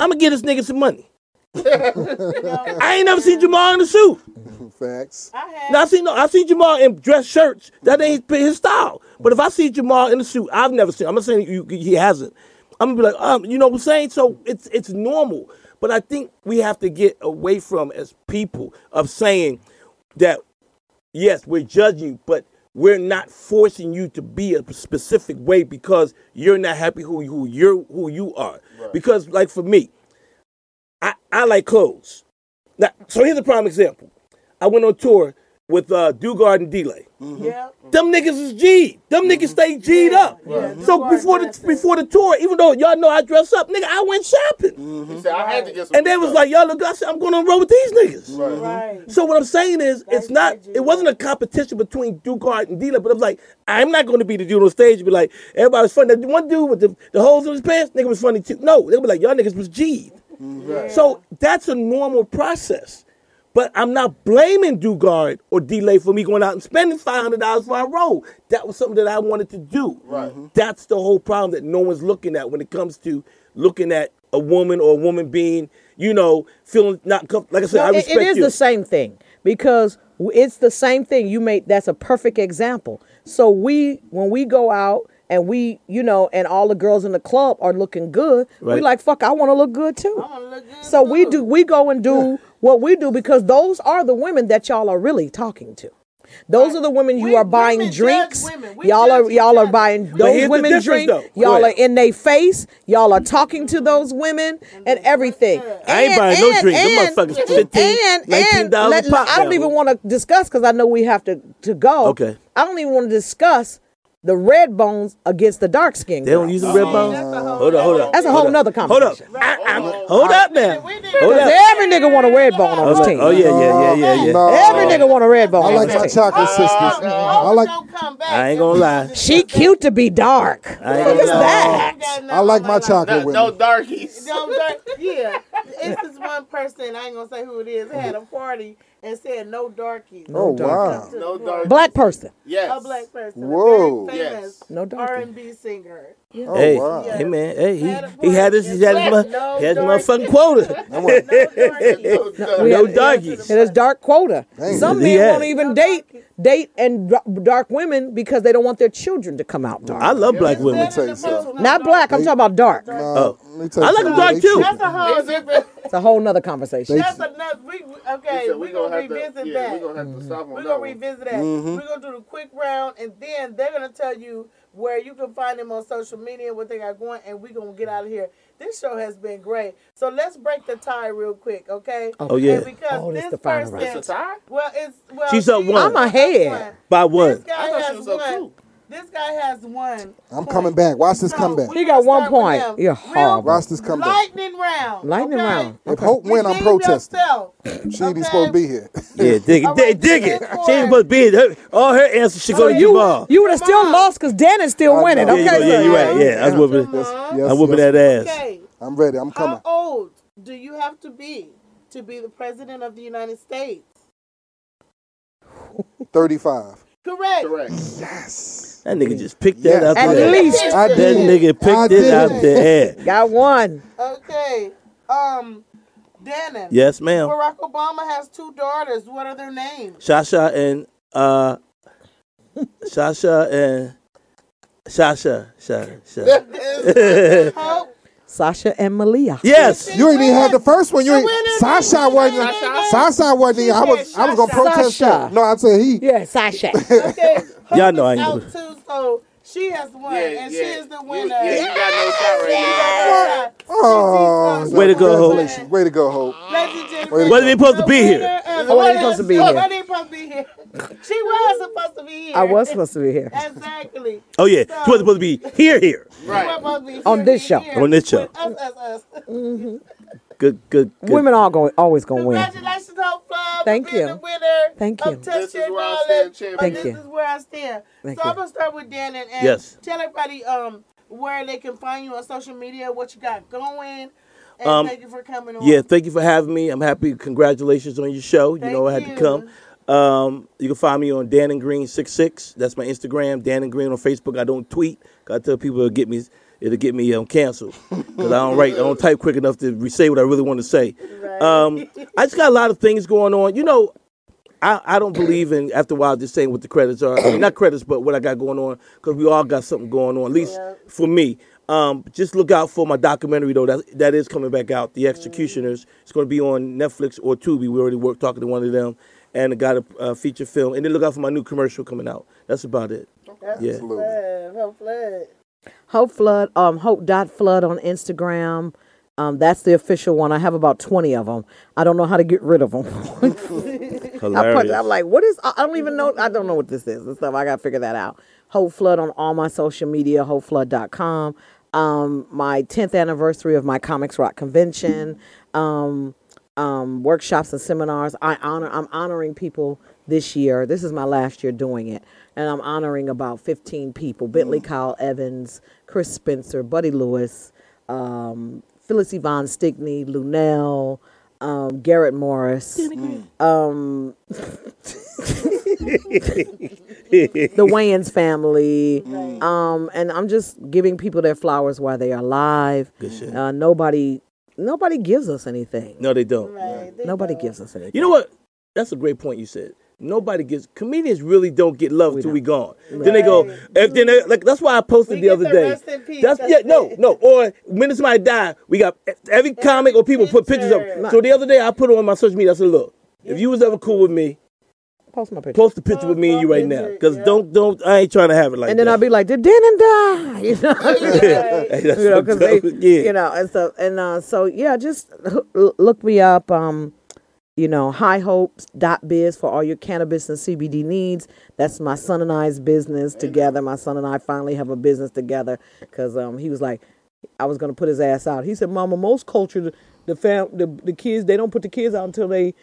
I'm gonna get this nigga some money. I ain't never seen Jamal in a suit. facts. I have. Now I see no, I see Jamal in dress shirts. That ain't his style. But if I see Jamal in a suit, I've never seen. I'm not saying you, he hasn't. I'm gonna be like, um, you know what I'm saying? So it's it's normal. But I think we have to get away from as people of saying that yes, we're judging, but we're not forcing you to be a specific way because you're not happy who who you're who you are. Because like for me, I, I like clothes. Now, so here's a prime example. I went on tour with uh, Dugard and Delay. Mm-hmm. Yeah. Them niggas is G. Them niggas stay G'd up. Yeah, So Dugard before the dressed before the tour, even though y'all know I dress up, nigga, I went shopping. Mm-hmm. He said I had to get some. And they was like, y'all look, I said, I'm going on road with these niggas. Right. Mm-hmm. Right. So what I'm saying is, it's That's not. crazy. It wasn't a competition between Dugard and Delay, but I'm like, I'm not going to be the dude on stage and be like, everybody was funny. That one dude with the, the holes in his pants, nigga was funny too. No, they were like, y'all niggas was G'd. So that's a normal process. But I'm not blaming Dugard or Delay for me going out and spending five hundred dollars for a roll. That was something that I wanted to do. Right. Mm-hmm. That's the whole problem that no one's looking at when it comes to looking at a woman or a woman being, you know, feeling not com- like I said. I No, it- respect it is you. the same thing because it's the same thing. You made that's a perfect example. So we when we go out and we you know and all the girls in the club are looking good, we Right. like fuck. I want to look good too. I look good So we do we go and do what we do because those are the women that y'all are really talking to. Those are the women you We- are buying drinks. Y'all are y'all are buying those women difference, drink. though. Y'all are in their face. Y'all are talking to those women and everything. I ain't And- buying no and- drink. Them and- motherfuckers 15, and, $19 let- pop I don't now. even want to discuss because I know we have to to go. Okay. I don't even want to discuss the red bones against the dark skin. They don't use the red bones. that's Hold up, hold up. That's a whole up. nother Hold up. I- I- ah, ah, Hold up now. We did- Hold up. every nigga want a red bone on his team. oh yeah, yeah, yeah, yeah, yeah. No. Every nigga want a red bone I on like his my team. chocolate sisters. I like I ain't gonna lie. She cute to be dark. I ain't What is gonna lie. that? I like my chocolate No, with no me. darkies. No, dark, yeah. It's this one person, I ain't gonna say who it is, had a party and said no darkies. Oh wow. No darkies. Black person. Yes. A black person. Whoa. A very famous Yes. No darkie. R&B singer. Oh Hey, wow. hey man, hey, he, Had a he had his, he had his, party. mu- he had his No motherfucking quota. No darkies. No, No had- darkies. It is dark quota. Dang. Some He men had- won't even date date and dark women because they don't want their children to come out dark. I love black women. better tell you than Not black. I'm talking about dark. Oh. let me tell you I like them dark too. That's a whole different. It's a whole nother conversation. That's another. We, we- okay, So we're we gonna, gonna have to. revisit Yeah, that. we gonna have to stop on We're that gonna one. revisit that. Mm-hmm. We're gonna do the quick round, and then they're gonna tell you where you can find them on social media, what they got going, and we're gonna get out of here. This show has been great, so let's break the tie real quick, okay? Oh, yeah. And because Oh, this this the final person, round. It's a tie? well, it's well, She's up she- one. I'm ahead. By This one. guy I thought she was up one. two. This guy has one. I'm coming back. Watch this So, comeback. we He got one point. Yeah, You're horrible. Watch this comeback. Lightning round. Lightning okay? round. If Hope win, I'm Redeem protesting. She ain't Okay? supposed to be here. Yeah, dig it, All dig, right, dig it. She ain't one. supposed to be here. All her answers should go oh, to you Jamal. you would have still lost because Dan is still winning. know. Yeah, Okay, you, yeah, you right. Yeah, I was whooping. Yes, Come yes, I'm whooping that ass. I'm ready. I'm coming. How old do you have to be to be the president of the United States? 35. Correct. Correct. Yes. That nigga just picked that Yeah. out At the air. least. I That did. nigga I picked did it out the air. Got one. Okay. Um, Dannon. Yes, ma'am. Barack Obama has two daughters. What are their names? Shasha and uh, Shasha and Shasha, Shasha. Shasha. Hope. Sasha and Malia. yes. You ain't even had the first one. You The ain't. winner, Sasha the wasn't. Sasha wasn't. I was. said I was gonna protest Sasha. that. No, I said he. Yeah, Sasha. Okay. Hope Y'all know I is ain't out gonna- too, so she has won, Yeah, and yeah. she is the You- winner. yeah, you got no shot right Oh, Way to go, Hope. Way to go, Hope. Ladies and gentlemen, Wasn't even supposed to be the here. winner of- I wasn't supposed to be here. Wasn't even supposed to be here. She was supposed to be here. I was supposed to be here. Exactly. Oh yeah. She wasn't supposed to be here, here. She was Right. supposed to be On this show. here. On this show. With Us, us, us. Good, good, good. Women are go always gonna win. Congratulations, Hope Club. Thank for being you. the winner Thank you. Test This is Your where I Knowledge. stand, champion. Uh, Thank this you. is where I stand. Thank so you. I'm gonna start with Dannon, and Yes. tell everybody um where they can find you on social media, what you got going, and Um, thank you for coming on. Yeah, thank you for having me. I'm happy. Congratulations on your show. You know I had you. to come. Um, you can find me on Dannon Green 66. That's my Instagram. Dannon Green on Facebook. I don't tweet. I tell people it'll get me it'll get me um, canceled because I don't write. I don't type quick enough to say what I really want to say. Um, I just got a lot of things going on. You know, I, I don't believe in after a while just saying what the credits are. I mean, not credits, but what I got going on because we all got something going on. At least for me. Um, just look out for my documentary though. That that is coming back out. The Executioners. It's going to be on Netflix or Tubi. We already worked talking to one of them, and I got a uh, feature film. And then look out for my new commercial coming out. That's about it. That's Yeah. Absolutely. Hope Flood. Um, Hope dot Flood on Instagram. Um, that's the official one. I have about twenty of them. I don't know how to get rid of them. I I'm like, what is? I don't even know. I don't know what this is and stuff. I got to figure that out. Hope Flood on all my social media. HopeFlood.com. Um, my 10th anniversary of my Comics Rock convention. Um, um, workshops and seminars. I honor. I'm honoring people this year. This is my last year doing it, and I'm honoring about 15 people: Bentley Kyle Evans, Chris Spencer, Buddy Lewis, um, Phyllis Yvonne Stickney, Luenell, um, Garrett Morris, um, the Wayans family, um, and I'm just giving people their flowers while they are alive. Good shit. Uh, nobody, nobody gives us anything. No, they don't. Right, they Nobody don't. gives us anything. You know what? That's a great point you said. Nobody gets comedians really don't get love until we gone. Then they go if then they, like that's why I posted We the get other the day. rest in peace, That's that's yeah no it. no or when somebody die we got every comic or people put pictures of. picture. So the other day I put it on my social media. I said look if you was ever cool with me Post my picture. post the picture with me and you right now because Yeah. don't don't I ain't trying to have it like and then that. I'll be like, did Dannon die? You know, Hey, you know, because they, yeah. you know, and so and uh, so yeah, just look me up. Um, you know, highhopes.biz for all your cannabis and CBD needs. That's my son and I's business together. My son and I finally have a business together because um, he was like, I was gonna put his ass out. He said, "Mama, most culture, the fam, the, the kids, they don't put the kids out until they,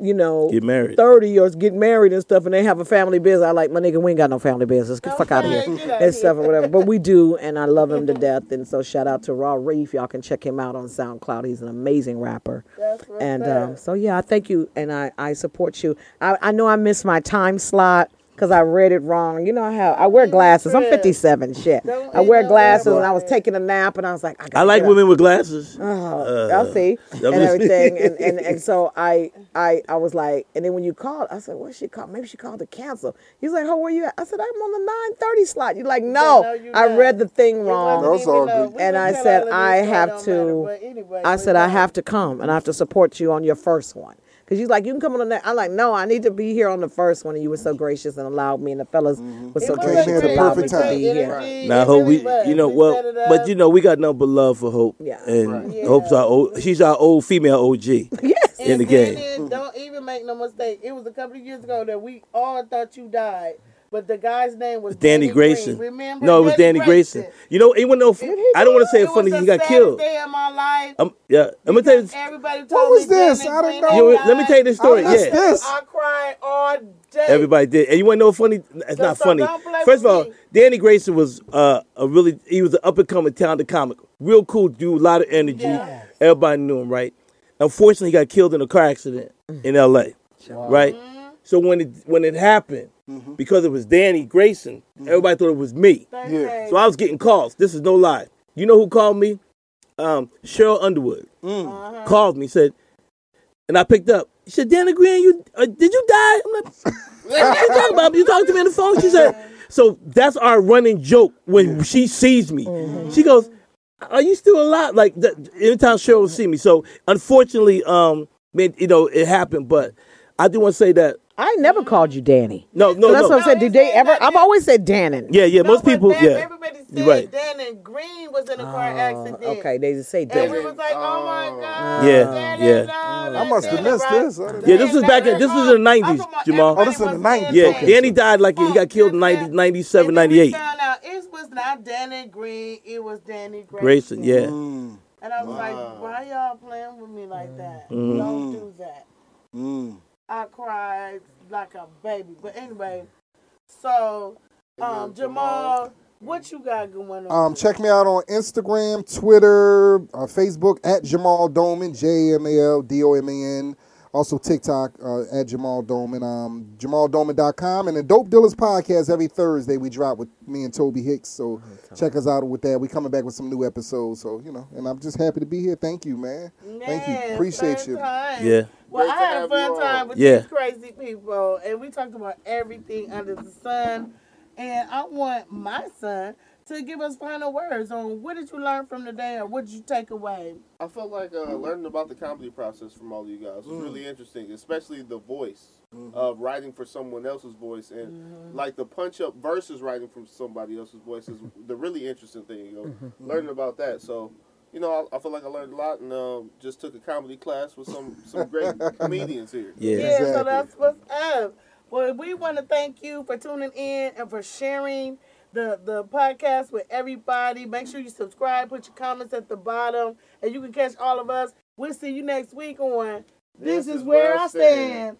you know, Get married. thirty or get married and stuff, and they have a family business." I like my nigga. We ain't got no family business. Get the fuck out of here and stuff or whatever. But we do, and I love him to death. And so shout out to Raw Reef. Y'all can check him out on SoundCloud. He's an amazing rapper. That's And um, so yeah, I thank you, and I I support you. I I know I missed my time slot. Cause I read it wrong. You know how I wear glasses. I'm 57. Shit. I wear glasses, and I was taking a nap, and I was like, I, I gotta like get up. women with glasses. Uh-huh. Uh, oh, I'll see and everything, and, and and so I I I was like, and then when you called, I said, what she called? Maybe she called to cancel. He's like, oh, where are you at? I said, I'm on the nine thirty slot. You're like, no, no, you I read the thing wrong. That's all good. And I said, I this, so it have to. matter, anyway, I said, I have to come, and I have to support you on your first one. Cause she's like, you can come on the next. I'm like, no, I need to be here on the first one, and you were so gracious and allowed me, and the fellas mm-hmm. were so It was gracious here at the to allow me to be here. Energy, Now it hope we, you know, We well, but you know, we got nothing but love for Hope. Yeah. and Right. Hope's our old, she's our old female OG Yes. in the game. then, don't even make no mistake. It was a couple of years ago that we all thought you died, but the guy's name was Danny Green. Grayson. Remember? No, it was Danny Grayson. You know, even though I don't want to say it was funny, he got saddest killed. Day of my life. Um, yeah, I'm gonna tell you. Everybody told What was me this? Danny I don't Green know. had You know, let me tell you this story. I Yeah, this. I cried all day. everybody did, and you want to know what's funny? It's not so funny. First of all, me. Danny Grayson was uh, a really he was an up and coming talented comic, real cool dude, a lot of energy. Yes. Everybody knew him, right? Unfortunately, he got killed in a car accident in L.A. Right. So when it when it happened, because it was Danny Grayson, everybody thought it was me. Yeah. So I was getting calls. This is no lie. You know who called me? Um, Cheryl Underwood Uh-huh. called me. Said, and I picked up. She said, "Danny Green, you uh, did you die?" I'm like, "What you talking about? You talking to me on the phone?" She said, "So that's our running joke when she sees me. She goes." Are you still alive? Like that, every time Cheryl will see me. So unfortunately, um, man, you know, it happened. But I do want to say that I never called you Danny. no, no, So that's no. what I'm saying. Did they ever? I've always said Dannon. Yeah, yeah. No, most but people, Dan- yeah. Everybody said You're right. Dannon Green was in a car Oh, accident. okay, they just say And Danny. we was like, oh my God. Yeah, Danny, yeah. no, I that's must have missed right? this. Yeah, this was back in- this was in the 90s, Jamal. Oh, this is in the 90s. Yeah, Okay. Danny died like he got killed in 90, 97, And then we 98. found it was not Danny Green, it was Danny Grayson. Grayson, yeah. Mm, And I was Wow. like, why y'all playing with me like that? Mm-hmm. Don't do that. mm. I cried like a baby. But anyway, so um, Jamal, what you got going on? Um, check me out on Instagram, Twitter, uh, Facebook at Jamal Doman, J M A L D O M A N. Also TikTok uh, at Jamal Doman, um, JamalDoman.com, and the Dope Dealers podcast every Thursday we drop with me and Toby Hicks. So check us out with that. We coming back with some new episodes. So you know, and I'm just happy to be here. Thank you, man. Thank you. Appreciate you. time. Yeah. Well, Great I had a fun time with Yeah. these crazy people, and we talked about everything under the sun. And I want my son to give us final words on what did you learn from today or what did you take away? I felt like uh, mm-hmm. learning about the comedy process from all of you guys was mm. really interesting, especially the voice mm-hmm. of writing for someone else's voice and mm-hmm. like the punch up versus writing from somebody else's voice is the really interesting thing. You know, learning about that. So you know, I, I feel like I learned a lot, and um, just took a comedy class with some some great comedians here. Yeah. Yeah, so that's what's up. Well, we want to thank you for tuning in and for sharing the the podcast with everybody. Make sure you subscribe, put your comments at the bottom, and you can catch all of us. We'll see you next week on This, is where I stand.